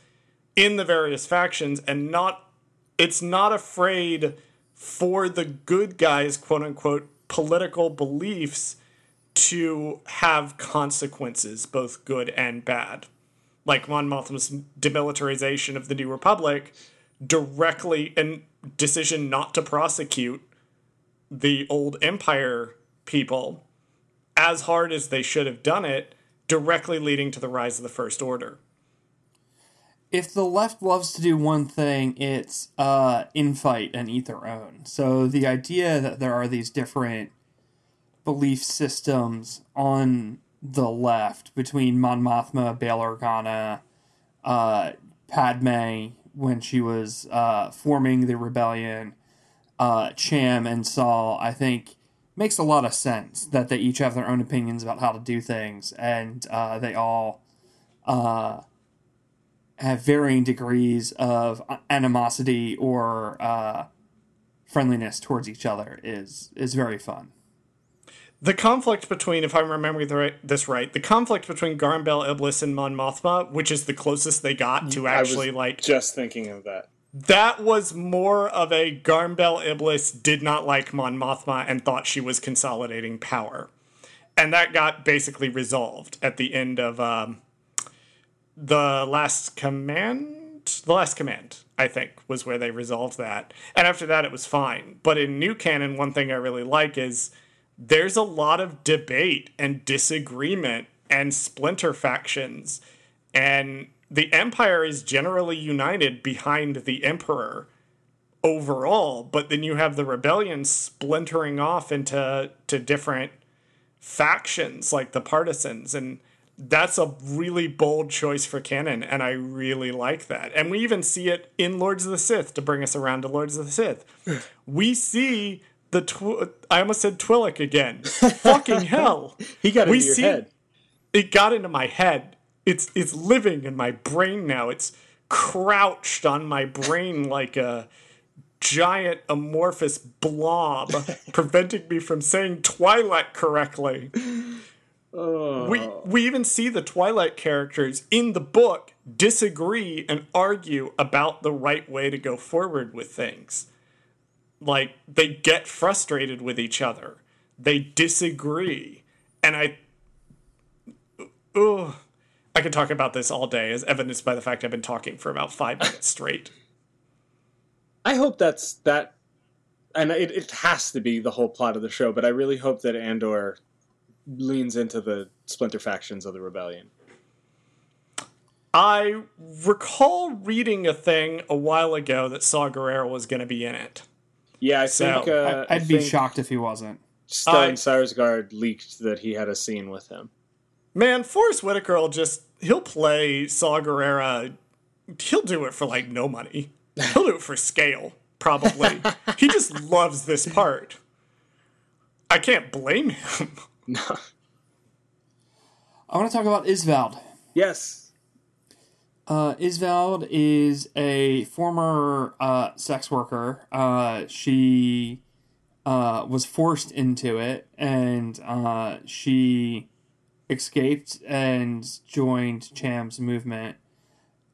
in the various factions and not it's not afraid for the good guys quote unquote political beliefs to have consequences both good and bad. Like Mon Mothma's demilitarization of the New Republic directly and decision not to prosecute the old empire people as hard as they should have done it directly leading to the rise of the first order if the left loves to do one thing, it's uh, infight and eat their own. So the idea that there are these different belief systems on the left between Mon Mothma, Bail Organa, uh, Padme, when she was uh, forming the rebellion, uh, Cham and Saw, I think makes a lot of sense that they each have their own opinions about how to do things, and uh, they all uh, have varying degrees of animosity or uh, friendliness towards each other. is is very fun the conflict between, if I'm remembering right, this right, the conflict between Garm Bel Iblis and Mon Mothma, which is the closest they got to actually like just thinking of that. That was more of a Garm Bel Iblis did not like Mon Mothma and thought she was consolidating power, and that got basically resolved at the end of um, the last command. The last command, I think, was where they resolved that, and after that, it was fine. But in new canon, one thing I really like is there's a lot of debate and disagreement and splinter factions. And the Empire is generally united behind the Emperor overall, but then you have the rebellion splintering off into to different factions like the partisans and that's a really bold choice for canon and i really like that and we even see it in lords of the sith to bring us around to lords of the sith [SIGHS] we see the tw- I almost said Twi'lek again. [LAUGHS] Fucking hell! He got into we your see, head. It got into my head. It's it's living in my brain now. It's crouched on my brain like a giant amorphous blob, [LAUGHS] preventing me from saying Twilight correctly. We uh. we even see the Twilight characters in the book disagree and argue about the right way to go forward with things. Like they get frustrated with each other. They disagree. And i ugh, i could talk about this all day as evidenced by the fact i've been talking for about five minutes straight. I hope that's that, and it, it has to be the whole plot of the show. But I really hope that Andor leans into the splinter factions of the rebellion. I recall reading a thing a while ago that Saw Gerrera was going to be in it. Yeah, I So, think uh, I- I'd I be think shocked if he wasn't. Stellan I- Skarsgård leaked that he had a scene with him. Man, Forest Whitaker will just he'll play Saw Gerrera. He'll do it for like no money. He'll do it for scale, probably. [LAUGHS] he just loves this part. I can't blame him. [LAUGHS] I want to talk about Isval. Yes. Uh, Isval is a former uh, sex worker. Uh, she uh, was forced into it, and uh, she escaped and joined Cham's movement.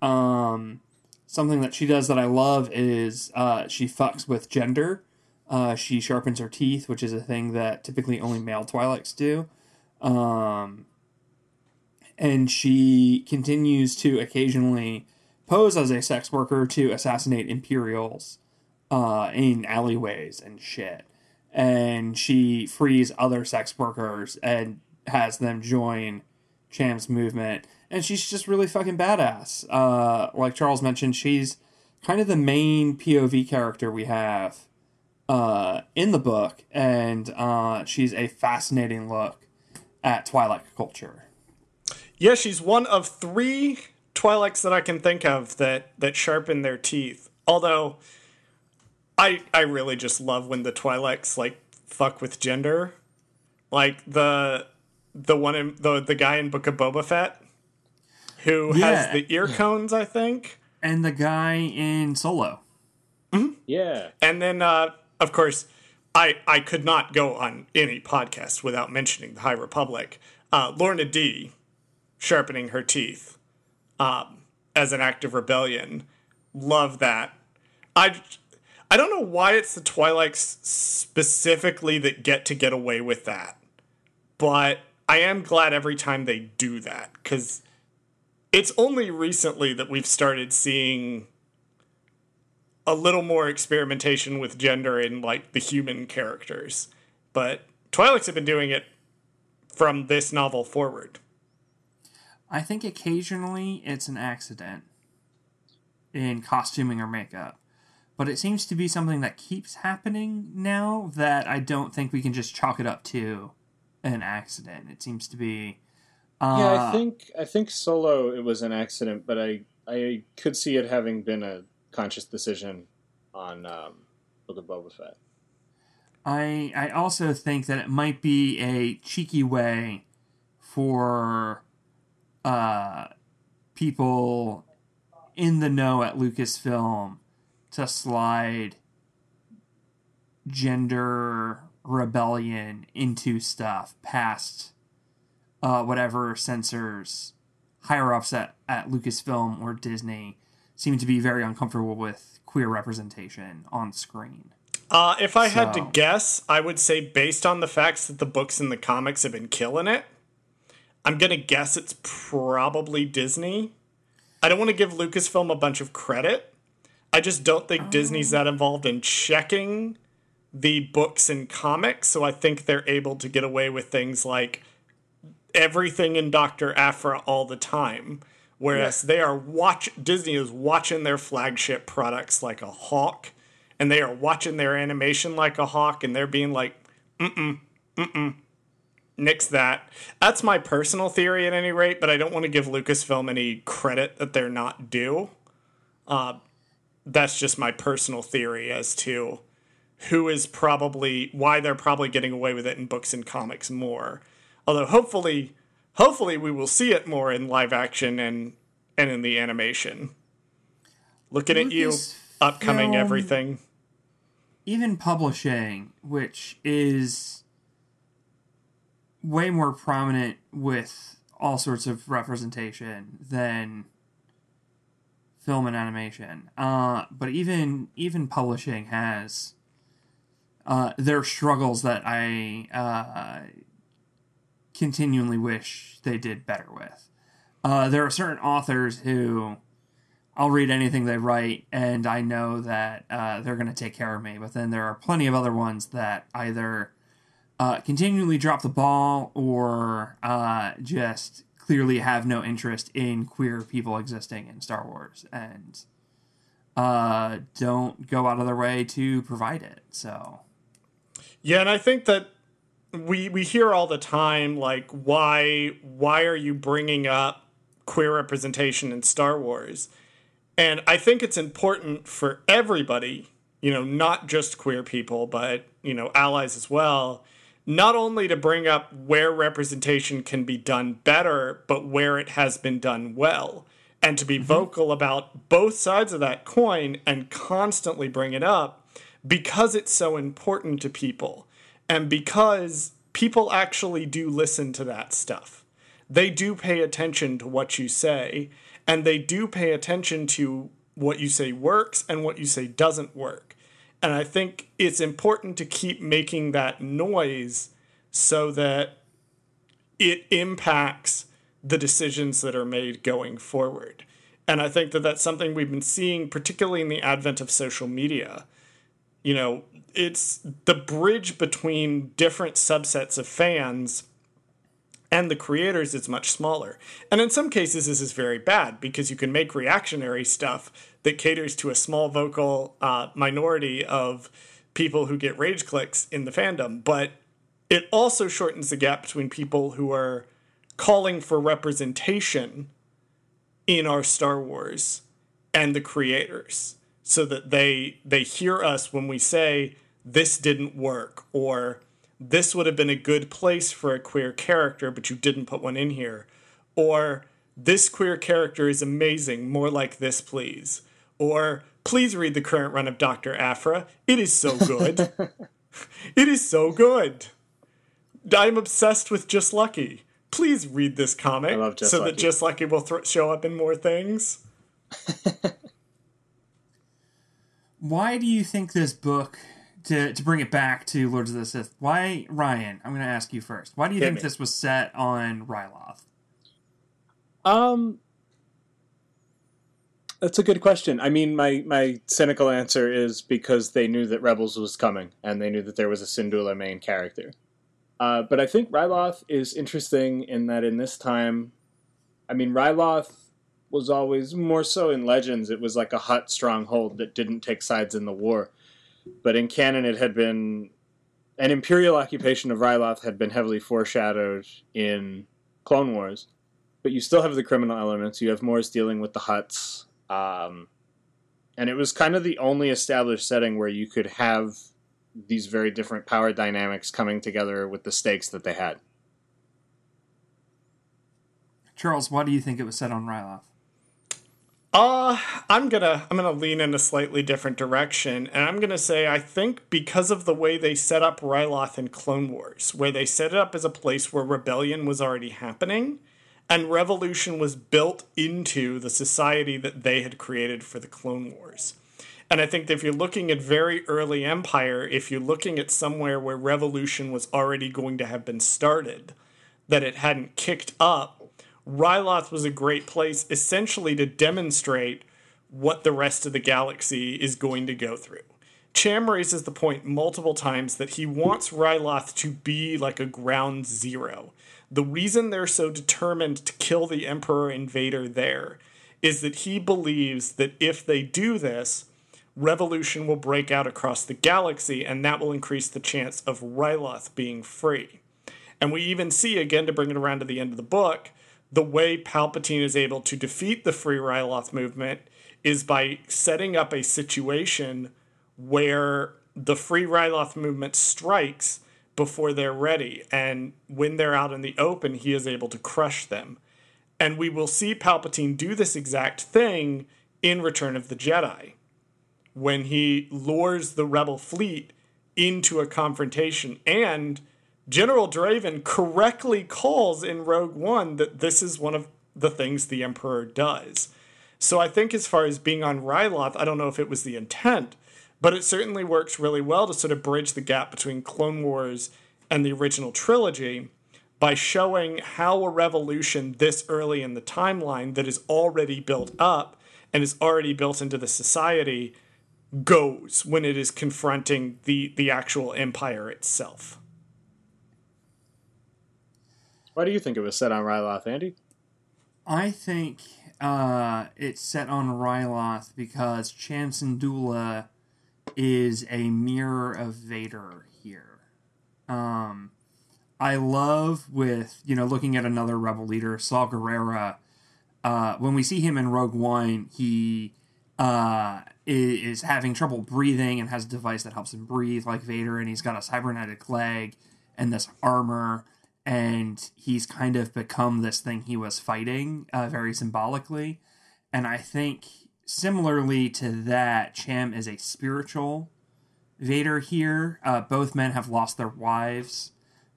Um, something that she does that I love is uh, she fucks with gender. Uh, she sharpens her teeth, which is a thing that typically only male Twi'leks do. Um, and she continues to occasionally pose as a sex worker to assassinate Imperials uh, in alleyways and shit. And she frees other sex workers and has them join Cham's movement. And she's just really fucking badass. Uh, like Charles mentioned, she's kind of the main POV character we have uh, in the book, and uh, she's a fascinating look at Twilight culture. Yeah, she's one of three Twilights that I can think of that that sharpen their teeth. Although, I I really just love when the Twilights like fuck with gender, like the the one in the the guy in Book of Boba Fett, who Yeah. has the ear cones, I think, And the guy in Solo. Yeah. and then uh, of course. I, I could not go on any podcast without mentioning the High Republic. Uh, Lourna Dee sharpening her teeth um, as an act of rebellion. Love that. I, I don't know why it's the Twilights specifically that get to get away with that, but I am glad every time they do that because it's only recently that we've started seeing a little more experimentation with gender in like the human characters, but Twi'leks have been doing it from this novel forward. I think occasionally it's an accident in costuming or makeup. But it seems to be something that keeps happening now that I don't think we can just chalk it up to an accident. It seems to be. Uh, Yeah, I think I think solo it was an accident, but I I could see it having been a conscious decision on um, Book of Boba Fett. I I also think that it might be a cheeky way for uh, people in the know at Lucasfilm to slide gender rebellion into stuff past uh, whatever censors higher ups at, at Lucasfilm or Disney seem to be very uncomfortable with queer representation on screen. Uh, if I had to guess, I would say based on the facts that the books and the comics have been killing it, I'm gonna guess it's probably Disney. I don't want to give Lucasfilm a bunch of credit. I just don't think Disney's that involved in checking the books and comics, so I think they're able to get away with things like everything in Doctor Aphra all the time. Whereas they are watch Disney is watching their flagship products like a hawk, and they are watching their animation like a hawk, and they're being like, mm mm, mm mm, nix that. That's my personal theory at any rate, but I don't want to give Lucasfilm any credit that they're not due. Uh, that's just my personal theory as to who is probably why they're probably getting away with it in books and comics more. Although hopefully hopefully we will see it more in live action and and in the animation. Looking at you, upcoming Lucasfilm- everything. even publishing, which is way more prominent with all sorts of representation than film and animation. Uh, but even even publishing has uh, their struggles that I uh, continually wish they did better with. Uh, there are certain authors who I'll read anything they write, and I know that uh, they're going to take care of me. But then there are plenty of other ones that either uh, continually drop the ball or uh, just clearly have no interest in queer people existing in Star Wars and uh, don't go out of their way to provide it. So Yeah, and I think that we we hear all the time like why why are you bringing up queer representation in Star Wars? And I think it's important for everybody, you know, not just queer people, but you know, allies as well, not only to bring up where representation can be done better, but where it has been done well. And to be mm-hmm. vocal about both sides of that coin and constantly bring it up because it's so important to people and because people actually do listen to that stuff. They do pay attention to what you say, and they do pay attention to what you say works and what you say doesn't work. And I think it's important to keep making that noise so that it impacts the decisions that are made going forward. And I think that that's something we've been seeing, particularly in the advent of social media. You know, it's the bridge between different subsets of fans and the creators is much smaller. And in some cases, this is very bad because you can make reactionary stuff that caters to a small vocal uh, minority of people who get rage clicks in the fandom. But it also shortens the gap between people who are calling for representation in our Star Wars and the creators so that they they hear us when we say this didn't work or this would have been a good place for a queer character but you didn't put one in here or this queer character is amazing more like this please or please read the current run of Dr. Aphra it is so good [LAUGHS] it is so good I'm obsessed with Just Lucky please read this comic love Just so that Lucky. Just Lucky will th- show up in more things [LAUGHS] why do you think this book to, to bring it back to Lords of the Sith? Why Ryan? I'm going to ask you first. Why do you Hit think me. this was set on Ryloth? Um, that's a good question. I mean, my my cynical answer is because they knew that Rebels was coming, and they knew that there was a Syndulla main character. Uh, but I think Ryloth is interesting in that in this time, I mean, Ryloth was always more so in Legends. It was like a Hutt stronghold that didn't take sides in the war. But in canon, it had been an imperial occupation of Ryloth had been heavily foreshadowed in Clone Wars but you still have the criminal elements. You have Mors dealing with the Hutts, um, and it was kind of the only established setting where you could have these very different power dynamics coming together with the stakes that they had. Charles, why do you think it was set on Ryloth? Uh, I'm gonna I'm gonna lean in a slightly different direction, and I'm gonna say I think because of the way they set up Ryloth in Clone Wars, where they set it up as a place where rebellion was already happening, and revolution was built into the society that they had created for the Clone Wars. And I think if you're looking at very early Empire, if you're looking at somewhere where revolution was already going to have been started, that it hadn't kicked up, Ryloth was a great place essentially to demonstrate what the rest of the galaxy is going to go through. Cham raises the point multiple times that he wants Ryloth to be like a ground zero. The reason they're so determined to kill the Emperor Invader there is that he believes that if they do this, revolution will break out across the galaxy, and that will increase the chance of Ryloth being free. And we even see, again, to bring it around to the end of the book, the way Palpatine is able to defeat the Free Ryloth movement is by setting up a situation where the Free Ryloth movement strikes before they're ready. And when they're out in the open, he is able to crush them. And we will see Palpatine do this exact thing in Return of the Jedi when he lures the rebel fleet into a confrontation and General Draven correctly calls in Rogue One that this is one of the things the Emperor does. So I think as far as being on Ryloth, I don't know if it was the intent, but it certainly works really well to sort of bridge the gap between Clone Wars and the original trilogy by showing how a revolution this early in the timeline that is already built up and is already built into the society goes when it is confronting the the actual empire itself. Why do you think it was set on Ryloth, Andy? I think uh, it's set on Ryloth because Cham Syndulla is a mirror of Vader here. Um, I love with you know looking at another rebel leader, Saw Gerrera. Uh, when we see him in Rogue One, he uh, is having trouble breathing and has a device that helps him breathe like Vader, and he's got a cybernetic leg and this armor, and he's kind of become this thing he was fighting uh, very symbolically. And I think similarly to that, Cham is a spiritual Vader here. Uh, both men have lost their wives.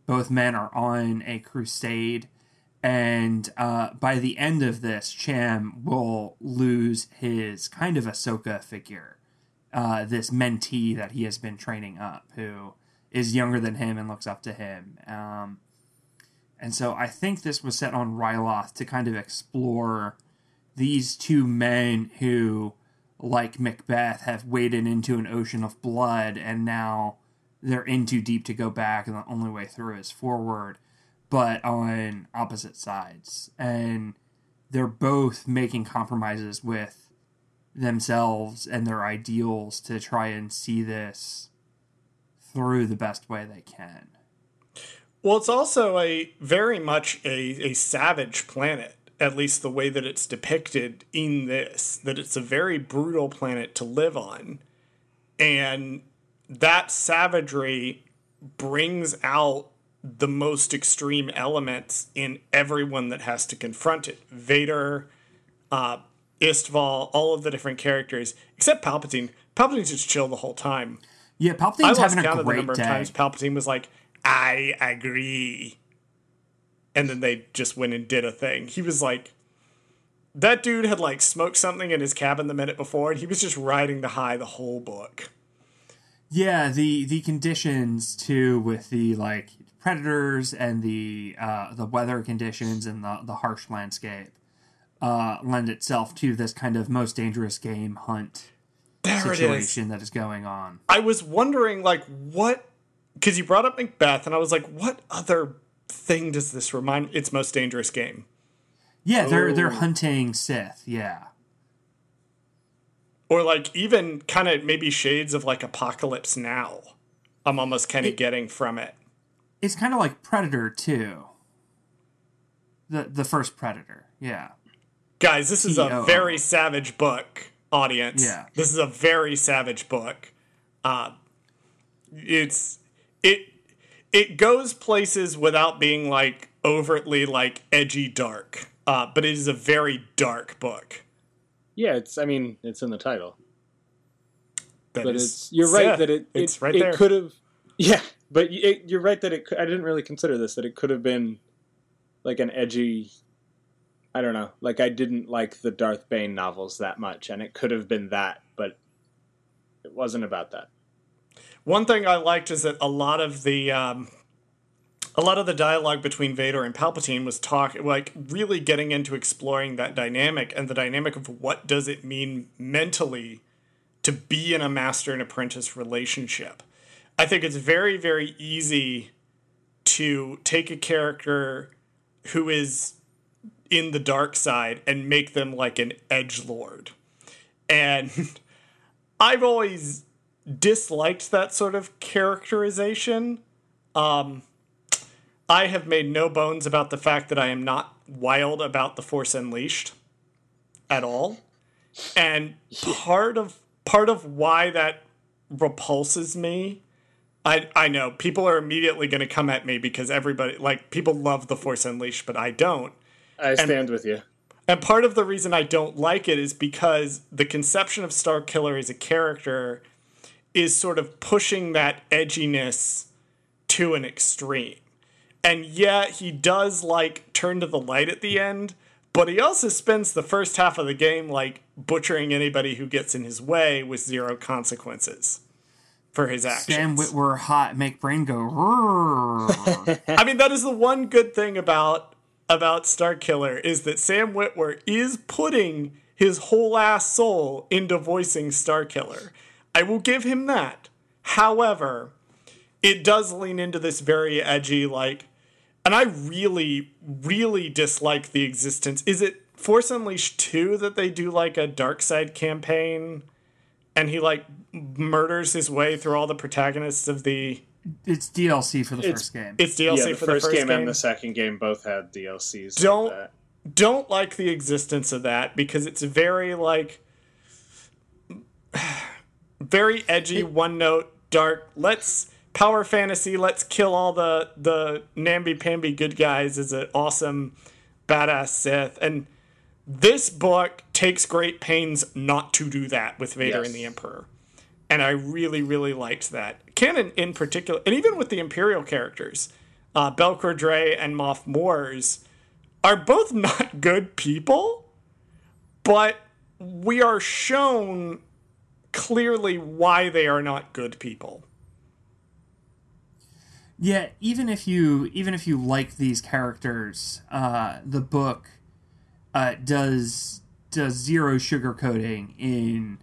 Both men are on a crusade. And uh, by the end of this, Cham will lose his kind of Ahsoka figure, uh, this mentee that he has been training up, who is younger than him and looks up to him. Um, and so I think this was set on Ryloth to kind of explore these two men who, like Macbeth, have waded into an ocean of blood and now they're in too deep to go back, and the only way through is forward, but on opposite sides. And they're both making compromises with themselves and their ideals to try and see this through the best way they can. Well, it's also a very much a, a savage planet, at least the way that it's depicted in this, that it's a very brutal planet to live on. And that savagery brings out the most extreme elements in everyone that has to confront it. Vader, uh, Isval, all of the different characters, except Palpatine. Palpatine's just chill the whole time. Yeah, Palpatine's I lost having count a of the number day. of times Palpatine was like, I agree. And then they just went and did a thing. He was like, that dude had like smoked something in his cabin the minute before, and he was just riding the high the whole book. Yeah, the the conditions too with the like predators and the uh, the weather conditions and the the harsh landscape uh, lend itself to this kind of most dangerous game hunt There it is. situation that is going on. I was wondering, like, what? Because you brought up Macbeth, and I was like, what other thing does this remind? It's most dangerous game. Yeah, they're they're Oh. hunting Sith. Yeah, or like even kind of maybe shades of like apocalypse now i'm almost kind of getting from it it's kind of like Predator too. The the first Predator. Yeah. guys this is a very savage book audience Yeah. this is a very savage book uh it's it it goes places without being like overtly like edgy dark uh but it is a very dark book Yeah, it's. I mean, it's in the title, That but it's. You're right that it. it's right it there could have. Yeah, but it, you're right that it. I didn't really consider this. That it could have been, like an edgy. I don't know. Like I didn't like the Darth Bane novels that much, and it could have been that, but it wasn't about that. One thing I liked is that a lot of the um, a lot of the dialogue between Vader and Palpatine was talk like really getting into exploring that dynamic and the dynamic of what does it mean mentally to be in a master and apprentice relationship. I think it's very very easy to take a character who is in the dark side and make them like an edge lord. And [LAUGHS] I've always disliked that sort of characterization. Um, I have made no bones about the fact that I am not wild about the Force Unleashed at all, and part of part of why that repulses me. I, I know people are immediately going to come at me because everybody like people love the Force Unleashed, but I don't. I stand with you. And part of the reason I don't like it is because the conception of Star Killer as a character is sort of pushing that edginess to an extreme. And yet he does like turn to the light at the end, but he also spends the first half of the game like butchering anybody who gets in his way with zero consequences for his actions. Sam Witwer hot make brain go. [LAUGHS] I mean, that is the one good thing about about Star Killer is that Sam Witwer is putting his whole ass soul into voicing Starkiller. I will give him that. However, it does lean into this very edgy, like, and I really, really dislike the existence. Is it Force Unleashed 2 that they do like a dark side campaign and he like murders his way through all the protagonists of the It's DLC for the It's- first game. it's DLC yeah, the for first, the first game, and the second game both had DLCs. Don't- that. don't like the existence of that because it's very like very edgy one note dark let's power fantasy let's kill all the the namby pamby good guys is an awesome badass sith. And this book takes great pains not to do that with vader Yes. and the emperor. And i really really liked that. Canon in particular and even with the imperial characters uh, Belkor Dray and moff Mors are both [LAUGHS] not good people, but we are shown clearly why they are not good people. Yeah, even if you even if you like these characters, uh, the book uh, does does zero sugarcoating in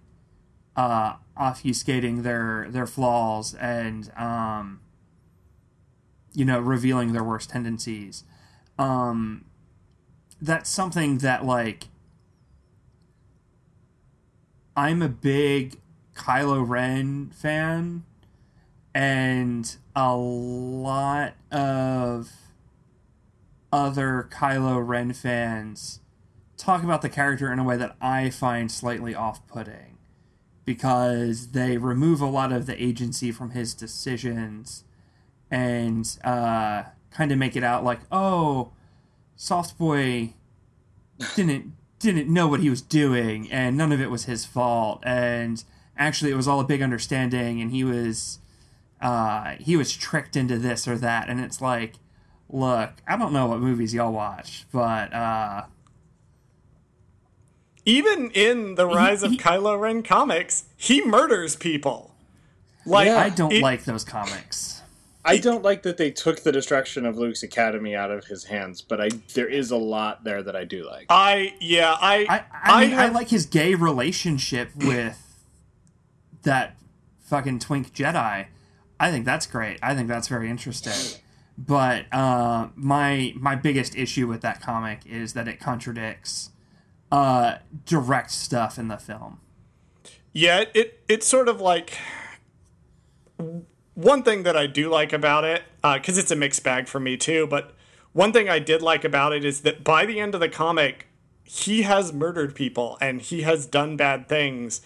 uh, obfuscating their their flaws and um, you know revealing their worst tendencies. Um, that's something that like I'm a big Kylo Ren fan and a lot of other Kylo Ren fans talk about the character in a way that I find slightly off putting because they remove a lot of the agency from his decisions and uh, kind of make it out like, oh, Soft Boy didn't didn't know what he was doing and none of it was his fault and actually it was all a big understanding and he was uh, he was tricked into this or that and it's like look i don't know what movies y'all watch but uh, Even in the Rise of he- Kylo Ren comics, he murders people. Like Yeah. i don't it- like those comics I don't like that they took the destruction of Luke's academy out of his hands, but I there is a lot there that I do like. I yeah I I, I, mean, I like his gay relationship [CLEARS THROAT] with that fucking twink Jedi. I think that's great. I think that's very interesting. But uh, my my biggest issue with that comic is that it contradicts uh, direct stuff in the film. Yeah, it it's sort of like one thing that I do like about it, because it's a mixed bag for me too. But one thing I did like about it is that by the end of the comic, he has murdered people and he has done bad things,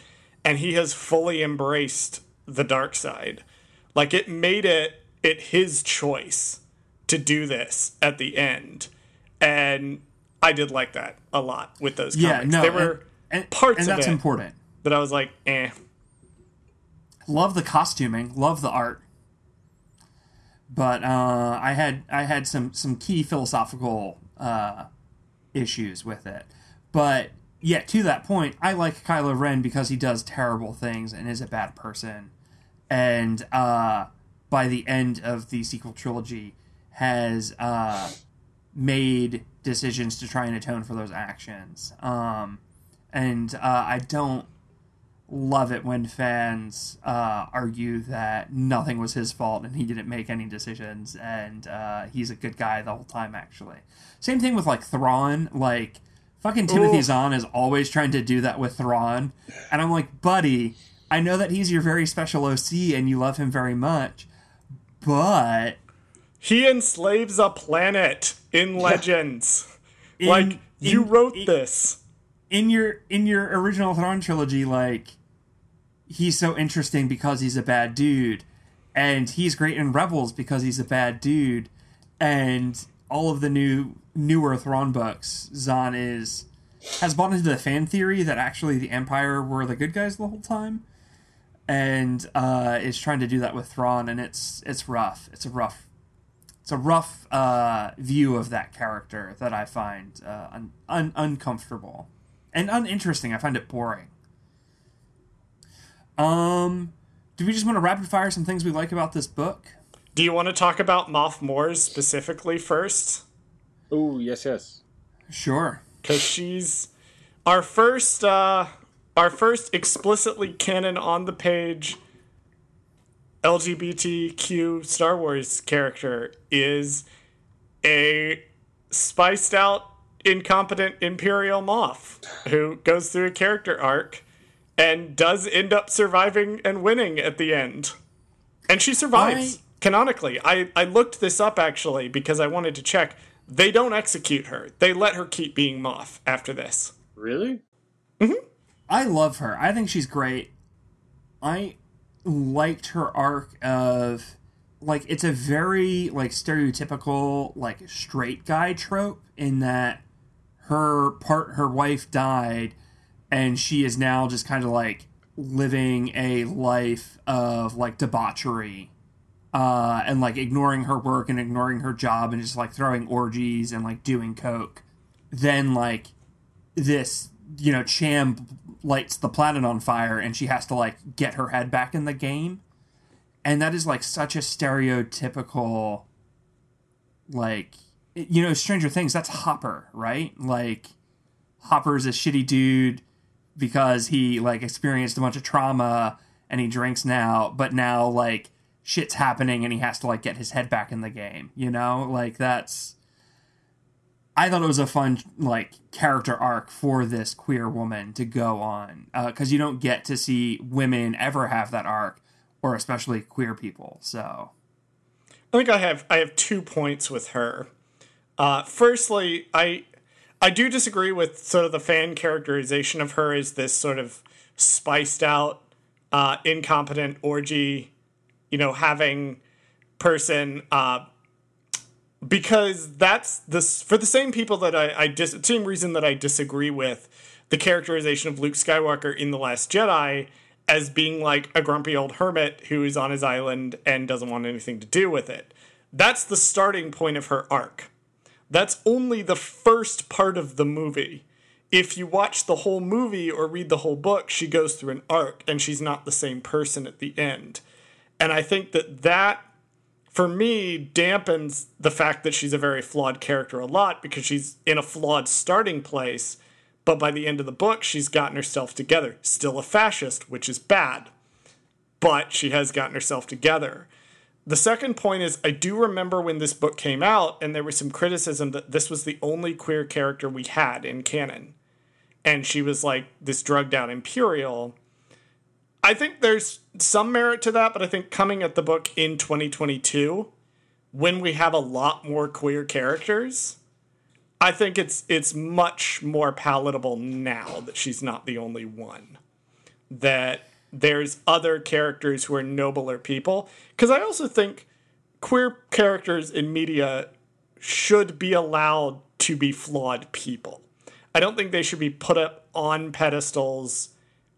and he has fully embraced the dark side. Like it made it it his choice to do this at the end, and I did like that a lot with those Yeah, comics. no, they were and, and, parts and of that's important. that I was like, eh. love the costuming, love the art. But uh, I had I had some some key philosophical uh, issues with it. But yeah, to that point, I like Kylo Ren because he does terrible things and is a bad person. And uh, by the end of the sequel trilogy, has uh, made decisions to try and atone for those actions. Um, and uh, I don't love it when fans uh, argue that nothing was his fault and he didn't make any decisions and uh, he's a good guy the whole time actually same thing with like Thrawn like fucking Timothy Oof. Zahn is always trying to do that with Thrawn and I'm like buddy I know that he's your very special OC and you love him very much but He enslaves a planet in Legends. like in- you wrote in- this. in your in your original Thrawn trilogy, like he's so interesting because he's a bad dude, and he's great in Rebels because he's a bad dude, and all of the new newer Thrawn books, Zahn is has bought into the fan theory that actually the Empire were the good guys the whole time, and uh, is trying to do that with Thrawn, and it's it's rough. It's a rough. It's a rough uh, view of that character that I find uh, un- un- uncomfortable and uninteresting. I find it boring. Um, do we just want to rapid fire some things we like about this book? Do you want to talk about Moff Mors specifically first? Oh yes, yes. Sure. Because she's our first uh our first explicitly canon on the page LGBTQ Star Wars character is a spiced out incompetent imperial Moff who goes through a character arc and does end up surviving and winning at the end. And she survives I- canonically. I I looked this up actually because I wanted to check. They don't execute her. They let her keep being Moff after this. Really? Hmm. I love her. I think she's great. I liked her arc of like it's a very like stereotypical like straight guy trope in that her part her wife died and she is now just kind of like living a life of like debauchery uh and like ignoring her work and ignoring her job and just like throwing orgies and like doing coke. Then like this you know cham lights the planet on fire and she has to like get her head back in the game. And that is like such a stereotypical like you know stranger things that's hopper right? Like hopper's a shitty dude because he like experienced a bunch of trauma and he drinks now but now like shit's happening and he has to like get his head back in the game you know like that's I thought it was a fun like character arc for this queer woman to go on uh, because you don't get to see women ever have that arc, or especially queer people. So I think I have I have two points with her. Uh, firstly, I I do disagree with sort of the fan characterization of her as this sort of spiced out, uh, incompetent orgy, you know, having person. Uh, because that's this for the same people that I, I dis, same reason that I disagree with the characterization of Luke Skywalker in the Last Jedi as being like a grumpy old hermit who is on his island and doesn't want anything to do with it. That's the starting point of her arc. That's only the first part of the movie. If you watch the whole movie or read the whole book, she goes through an arc and she's not the same person at the end. And I think that that for me dampens the fact that she's a very flawed character a lot because she's in a flawed starting place but by the end of the book she's gotten herself together still a fascist which is bad but she has gotten herself together the second point is i do remember when this book came out and there was some criticism that this was the only queer character we had in canon and she was like this drugged out imperial I think there's some merit to that, but I think coming at the book in 2022, when we have a lot more queer characters, I think it's it's much more palatable now that she's not the only one. That there's other characters who are nobler people. Because I also think queer characters in media should be allowed to be flawed people. I don't think they should be put up on pedestals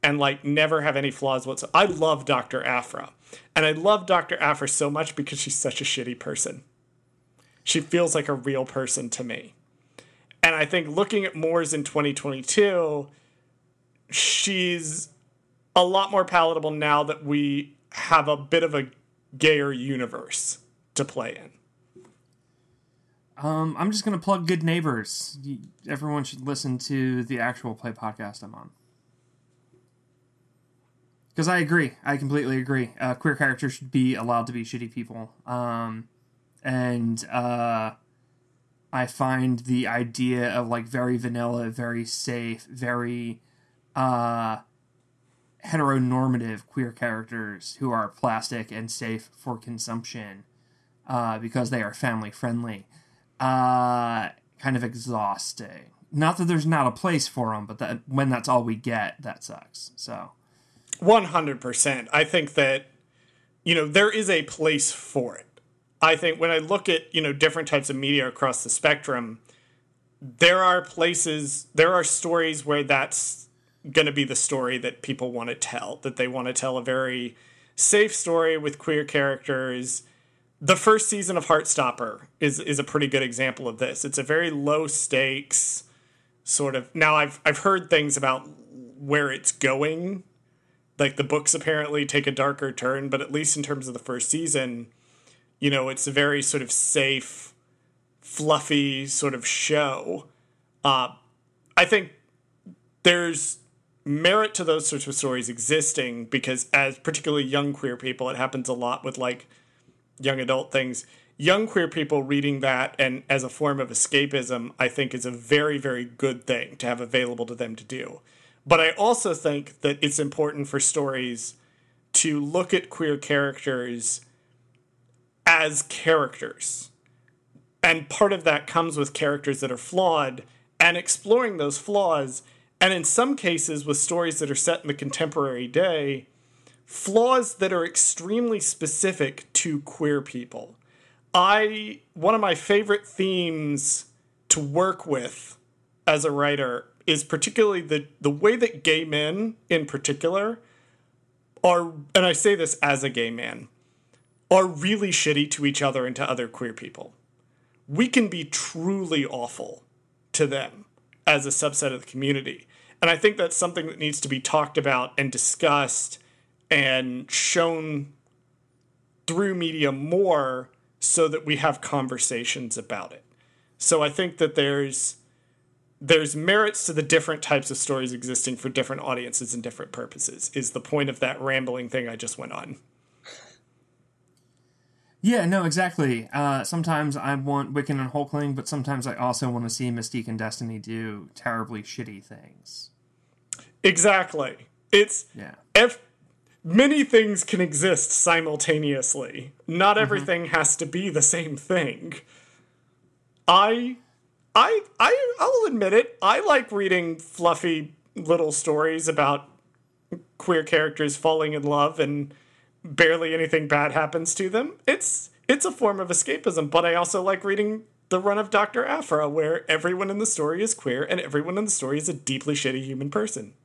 and like never have any flaws whatsoever. I love Dr. Aphra. And I love Dr. Aphra so much because she's such a shitty person. She feels like a real person to me. And I think looking at Mors in 2022, she's a lot more palatable now that we have a bit of a gayer universe to play in. um, I'm just gonna plug Good Neighbors. Everyone should listen to the actual play podcast I'm on. Because I agree, I completely agree. Uh, queer characters should be allowed to be shitty people. Um, and uh, I find the idea of like very vanilla, very safe, very uh, heteronormative queer characters who are plastic and safe for consumption uh, because they are family friendly, uh, kind of exhausting. Not that there's not a place for them, but that when that's all we get, that sucks. So. 100%. I think that, you know, there is a place for it. I think when I look at, you know, different types of media across the spectrum, there are places, there are stories where that's going to be the story that people want to tell, that they want to tell a very safe story with queer characters. The first season of Heartstopper is is a pretty good example of this. It's a very low stakes sort of Now I've I've heard things about where it's going like the books apparently take a darker turn, but at least in terms of the first season, you know, it's a very sort of safe, fluffy sort of show. Uh, I think there's merit to those sorts of stories existing because as particularly young queer people it happens a lot with like young adult things. Young queer people reading that and as a form of escapism i think is a very very good thing to have available to them to do. But i also think that it's important for stories to look at queer characters as characters. And part of that comes with characters that are flawed and exploring those flaws and in some cases with stories that are set in the contemporary day flaws that are extremely specific to queer people i one of my favorite themes to work with as a writer is particularly the the way that gay men in particular are and i say this as a gay man are really shitty to each other and to other queer people we can be truly awful to them as a subset of the community. And I think that's something that needs to be talked about and discussed and shown through media more so that we have conversations about it. So I think that there's there's merits to the different types of stories existing for different audiences and different purposes is the point of that rambling thing I just went on. Yeah, no, exactly. Uh, sometimes I want Wiccan and Hulkling, but sometimes I also want to see Mystique and Destiny do terribly shitty things. Exactly. It's Yeah. if many things can exist simultaneously. Not mm-hmm. everything has to be the same thing. I I I I'll admit it. I like reading fluffy little stories about queer characters falling in love and barely anything bad happens to them. It's it's a form of escapism, but I also like reading the run of Dr. Aphra where everyone in the story is queer and everyone in the story is a deeply shitty human person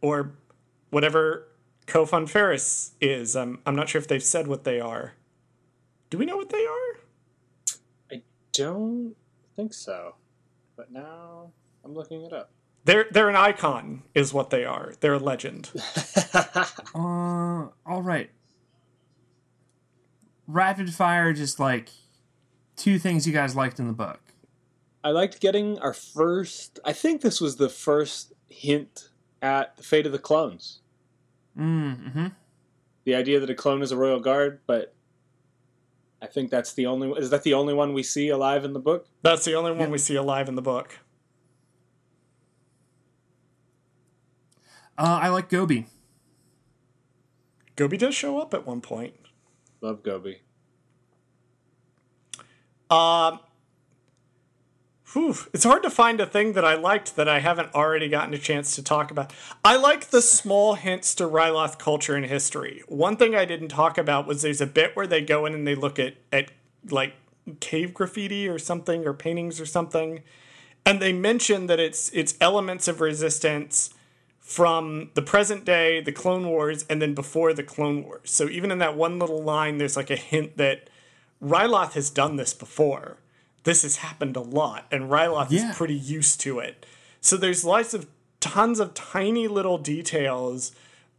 or whatever Kofun Ferris is. I'm I'm not sure if they've said what they are. Do we know what they are? I don't think so. But now I'm looking it up. They're they're an icon, is what they are. They're a legend. [LAUGHS] Uh, all right. Rapid fire, just like two things you guys liked in the book. I liked getting our first. I think this was the first hint at the fate of the clones. Mm-hmm. The idea that a clone is a royal guard, but I think that's the only. Is that the only one we see alive in the book? That's the only one we see alive in the book. Uh, I like Gobi. Gobi does show up at one point. Love Gobi. Um, it's hard to find a thing that I liked that I haven't already gotten a chance to talk about. I like the small hints to Ryloth culture and history. One thing I didn't talk about was there's a bit where they go in and they look at at like cave graffiti or something or paintings or something, and they mention that it's it's elements of resistance from the present day, the Clone Wars, and then before the Clone Wars. So even in that one little line, there's like a hint that Ryloth has done this before. This has happened a lot, and Ryloth Yeah. is pretty used to it. So there's lots of tons of tiny little details,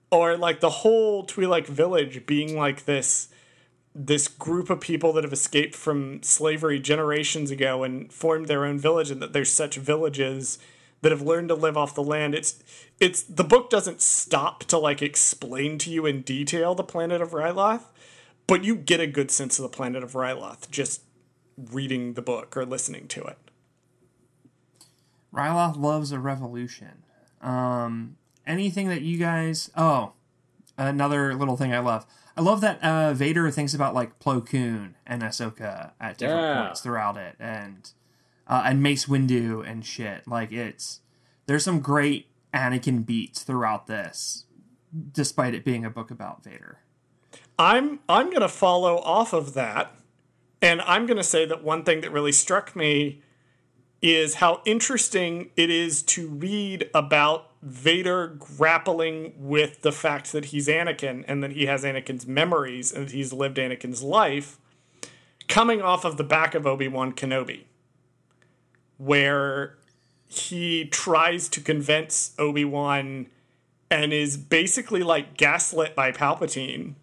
or like the whole Twi'lek village being like this this group of people that have escaped from slavery generations ago and formed their own village, and that there's such villages that have learned to live off the land. It's it's the book doesn't stop to like explain to you in detail the planet of Ryloth, but you get a good sense of the planet of Ryloth just reading the book or listening to it. Ryloth loves a revolution. Um, anything that you guys? Oh, another little thing I love. I love that uh, Vader thinks about like Plo Koon and Ahsoka at different Yeah. points throughout it, and uh, and Mace Windu and shit. Like it's there's some great Anakin beats throughout this, despite it being a book about Vader. I'm I'm going to follow off of that and I'm going to say that one thing that really struck me is how interesting it is to read about Vader grappling with the fact that he's Anakin and that he has Anakin's memories and that he's lived Anakin's life coming off of the back of Obi-Wan Kenobi where he tries to convince Obi-Wan and is basically like gaslit by Palpatine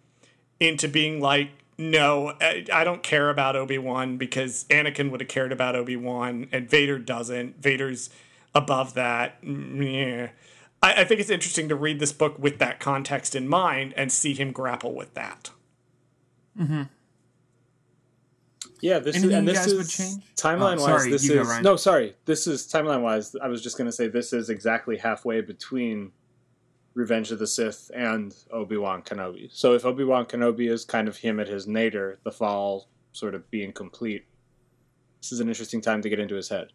into being like, no, I I don't care about Obi Wan because Anakin would have cared about Obi Wan and Vader doesn't. Vader's above that. Yeah. I, I think it's interesting to read this book with that context in mind and see him grapple with that. Hmm. Yeah, this Anything is and this is timeline Oh, wise. This you go, is no, sorry. This is timeline wise. I was just gonna say this is exactly halfway between Revenge of the Sith and Obi Wan Kenobi. So if Obi Wan Kenobi is kind of him at his nadir, the fall sort of being complete. This is an interesting time to get into his head.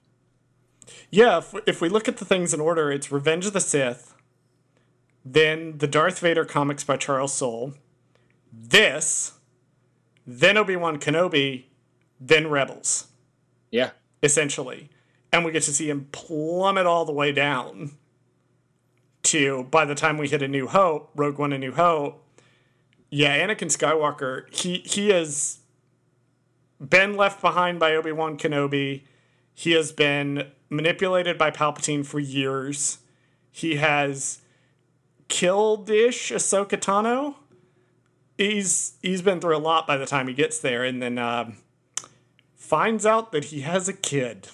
Yeah, if, if we look at the things in order, it's Revenge of the Sith, then the Darth Vader comics by Charles Soule, this, then Obi Wan Kenobi, then Rebels, Yeah, essentially. And we get to see him plummet all the way down to, by the time we hit A New Hope, Rogue One A New Hope, yeah, Anakin Skywalker, he, he has been left behind by Obi Wan Kenobi. He has been manipulated by Palpatine for years. He has killed ish Ahsoka Tano. He's he's been through a lot by the time he gets there, and then um finds out that he has a kid.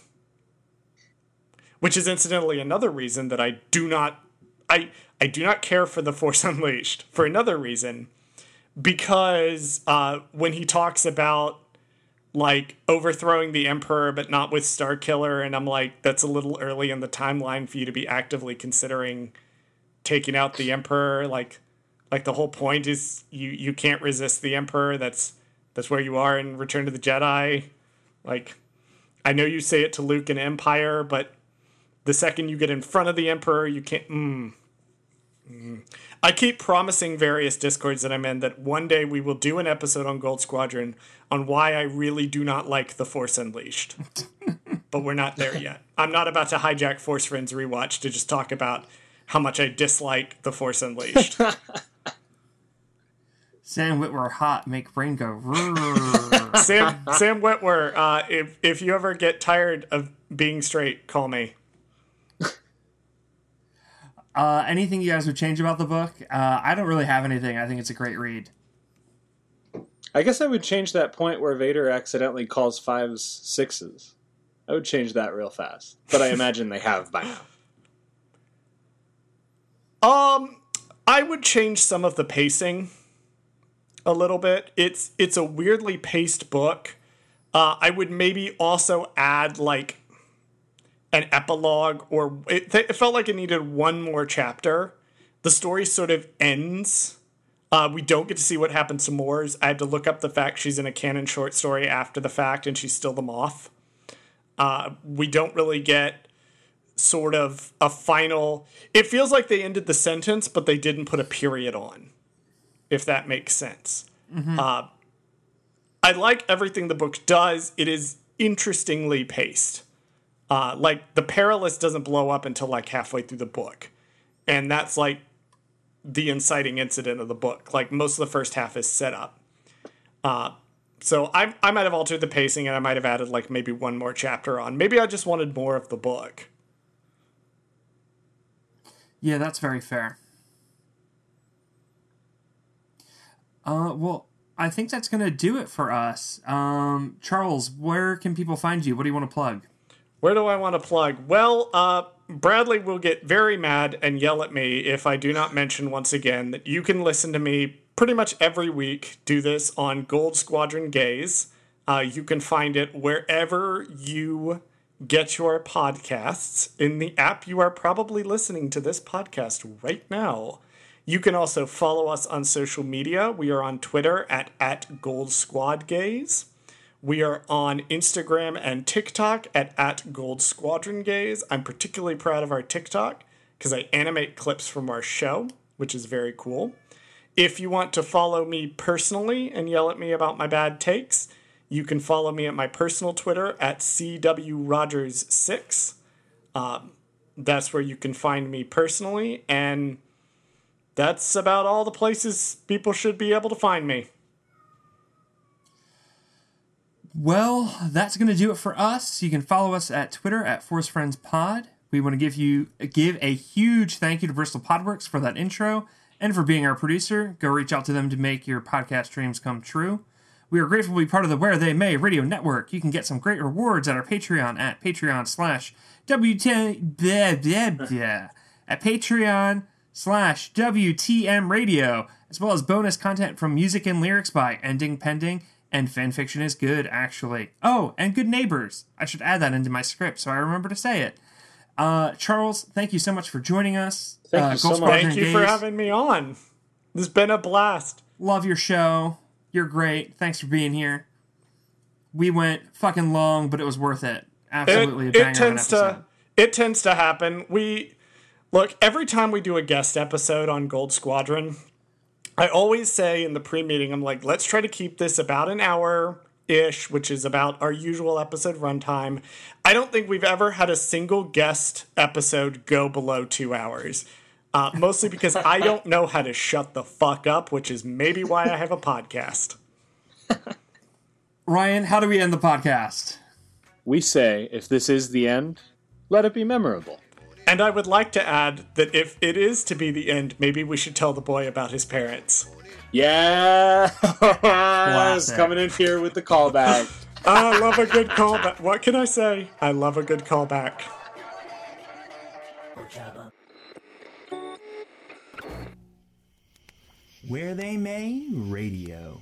Which is incidentally another reason that I do not I I do not care for the Force [LAUGHS] Unleashed for another reason because uh, when he talks about like overthrowing the emperor but not with star killer and i'm like that's a little early in the timeline for you to be actively considering taking out the emperor. Like like the whole point is you you can't resist the emperor. That's that's where you are in return to the jedi. Like i know you say it to luke in empire but the second you get in front of the emperor you can't mm, mm. I keep promising various discords that I'm in that one day we will do an episode on Gold Squadron on why I really do not like The Force Unleashed. [LAUGHS] but we're not there yet. I'm not about to hijack Force Friends rewatch to just talk about how much I dislike The Force Unleashed. [LAUGHS] Sam Witwer hot, make brain go. [LAUGHS] Sam Sam Witwer, uh, if if you ever get tired of being straight, call me. Uh, anything you guys would change about the book? Uh, I don't really have anything. I think it's a great read. I guess I would change that point where Vader accidentally calls fives sixes. I would change that real fast, but I imagine they have by now. [LAUGHS] Um, I would change some of the pacing a little bit. It's it's a weirdly paced book. Uh, I would maybe also add like an epilogue, or it, it felt like it needed one more chapter. The story sort of ends. Uh, we don't get to see what happens to Mors. I had to look up the fact she's in a canon short story after the fact, and she's still the Moff. Uh, we don't really get sort of a final. It feels like they ended the sentence, but they didn't put a period on, if that makes sense. Uh, I like everything the book does. It is interestingly paced. Uh, like the perilous doesn't blow up until like halfway through the book, and that's like the inciting incident of the book. Like most of the first half is set up. Uh, so I I might have altered the pacing and I might have added like maybe one more chapter on. Maybe I just wanted more of the book. Yeah, that's very fair. Uh, well, I think that's going to do it for us. Um, Charles, where can people find you? What do you want to plug? Where do I want to plug? Well, uh, Bradley will get very mad and yell at me if I do not mention once again that you can listen to me pretty much every week do this on Gold Squadron Gays. Uh, you can find it wherever you get your podcasts in the app you are probably listening to this podcast right now. You can also follow us on social media. We are on Twitter at, at Gold Squad Gays. We are on Instagram and TikTok at, at Gold Squadron Gays. I'm particularly proud of our TikTok because I animate clips from our show, which is very cool. If you want to follow me personally and yell at me about my bad takes, you can follow me at my personal Twitter at CWRogers6. Um, that's where you can find me personally, and that's about all the places people should be able to find me. Well, that's going to do it for us. You can follow us at Twitter at Force Friends Pod. We want to give you give a huge thank you to Bristol Podworks for that intro and for being our producer. Go reach out to them to make your podcast dreams come true. We are grateful to be part of the Where They May Radio Network. You can get some great rewards at our Patreon at Patreon slash blah, [LAUGHS] at Patreon slash WTM Radio, as well as bonus content from music and lyrics by Ending Pending and Fanfiction is Good, actually. Oh, and Good Neighbors. I should add that into my script so I remember to say it. Uh, Charles, thank you so much for joining us. Thank uh, you so much. Thank you for having me on. This has been a blast. Love your show. You're great. Thanks for being here. We went fucking long, but it was worth it. Absolutely, it, a it tends of an episode. to it tends to happen. We look every time we do a guest episode on Gold Squadron. I always say in the pre-meeting, I'm like, let's try to keep this about an hour ish, which is about our usual episode runtime. I don't think we've ever had a single guest episode go below two hours. Uh, mostly because I don't know how to shut the fuck up, which is maybe why I have a podcast. Ryan, how do we end the podcast? We say, if this is the end, let it be memorable. And I would like to add that if it is to be the end, maybe we should tell the boy about his parents. Yeah, It's coming in here with the callback. [LAUGHS] I love a good callback. What can I say? I love a good callback. Where They May Radio.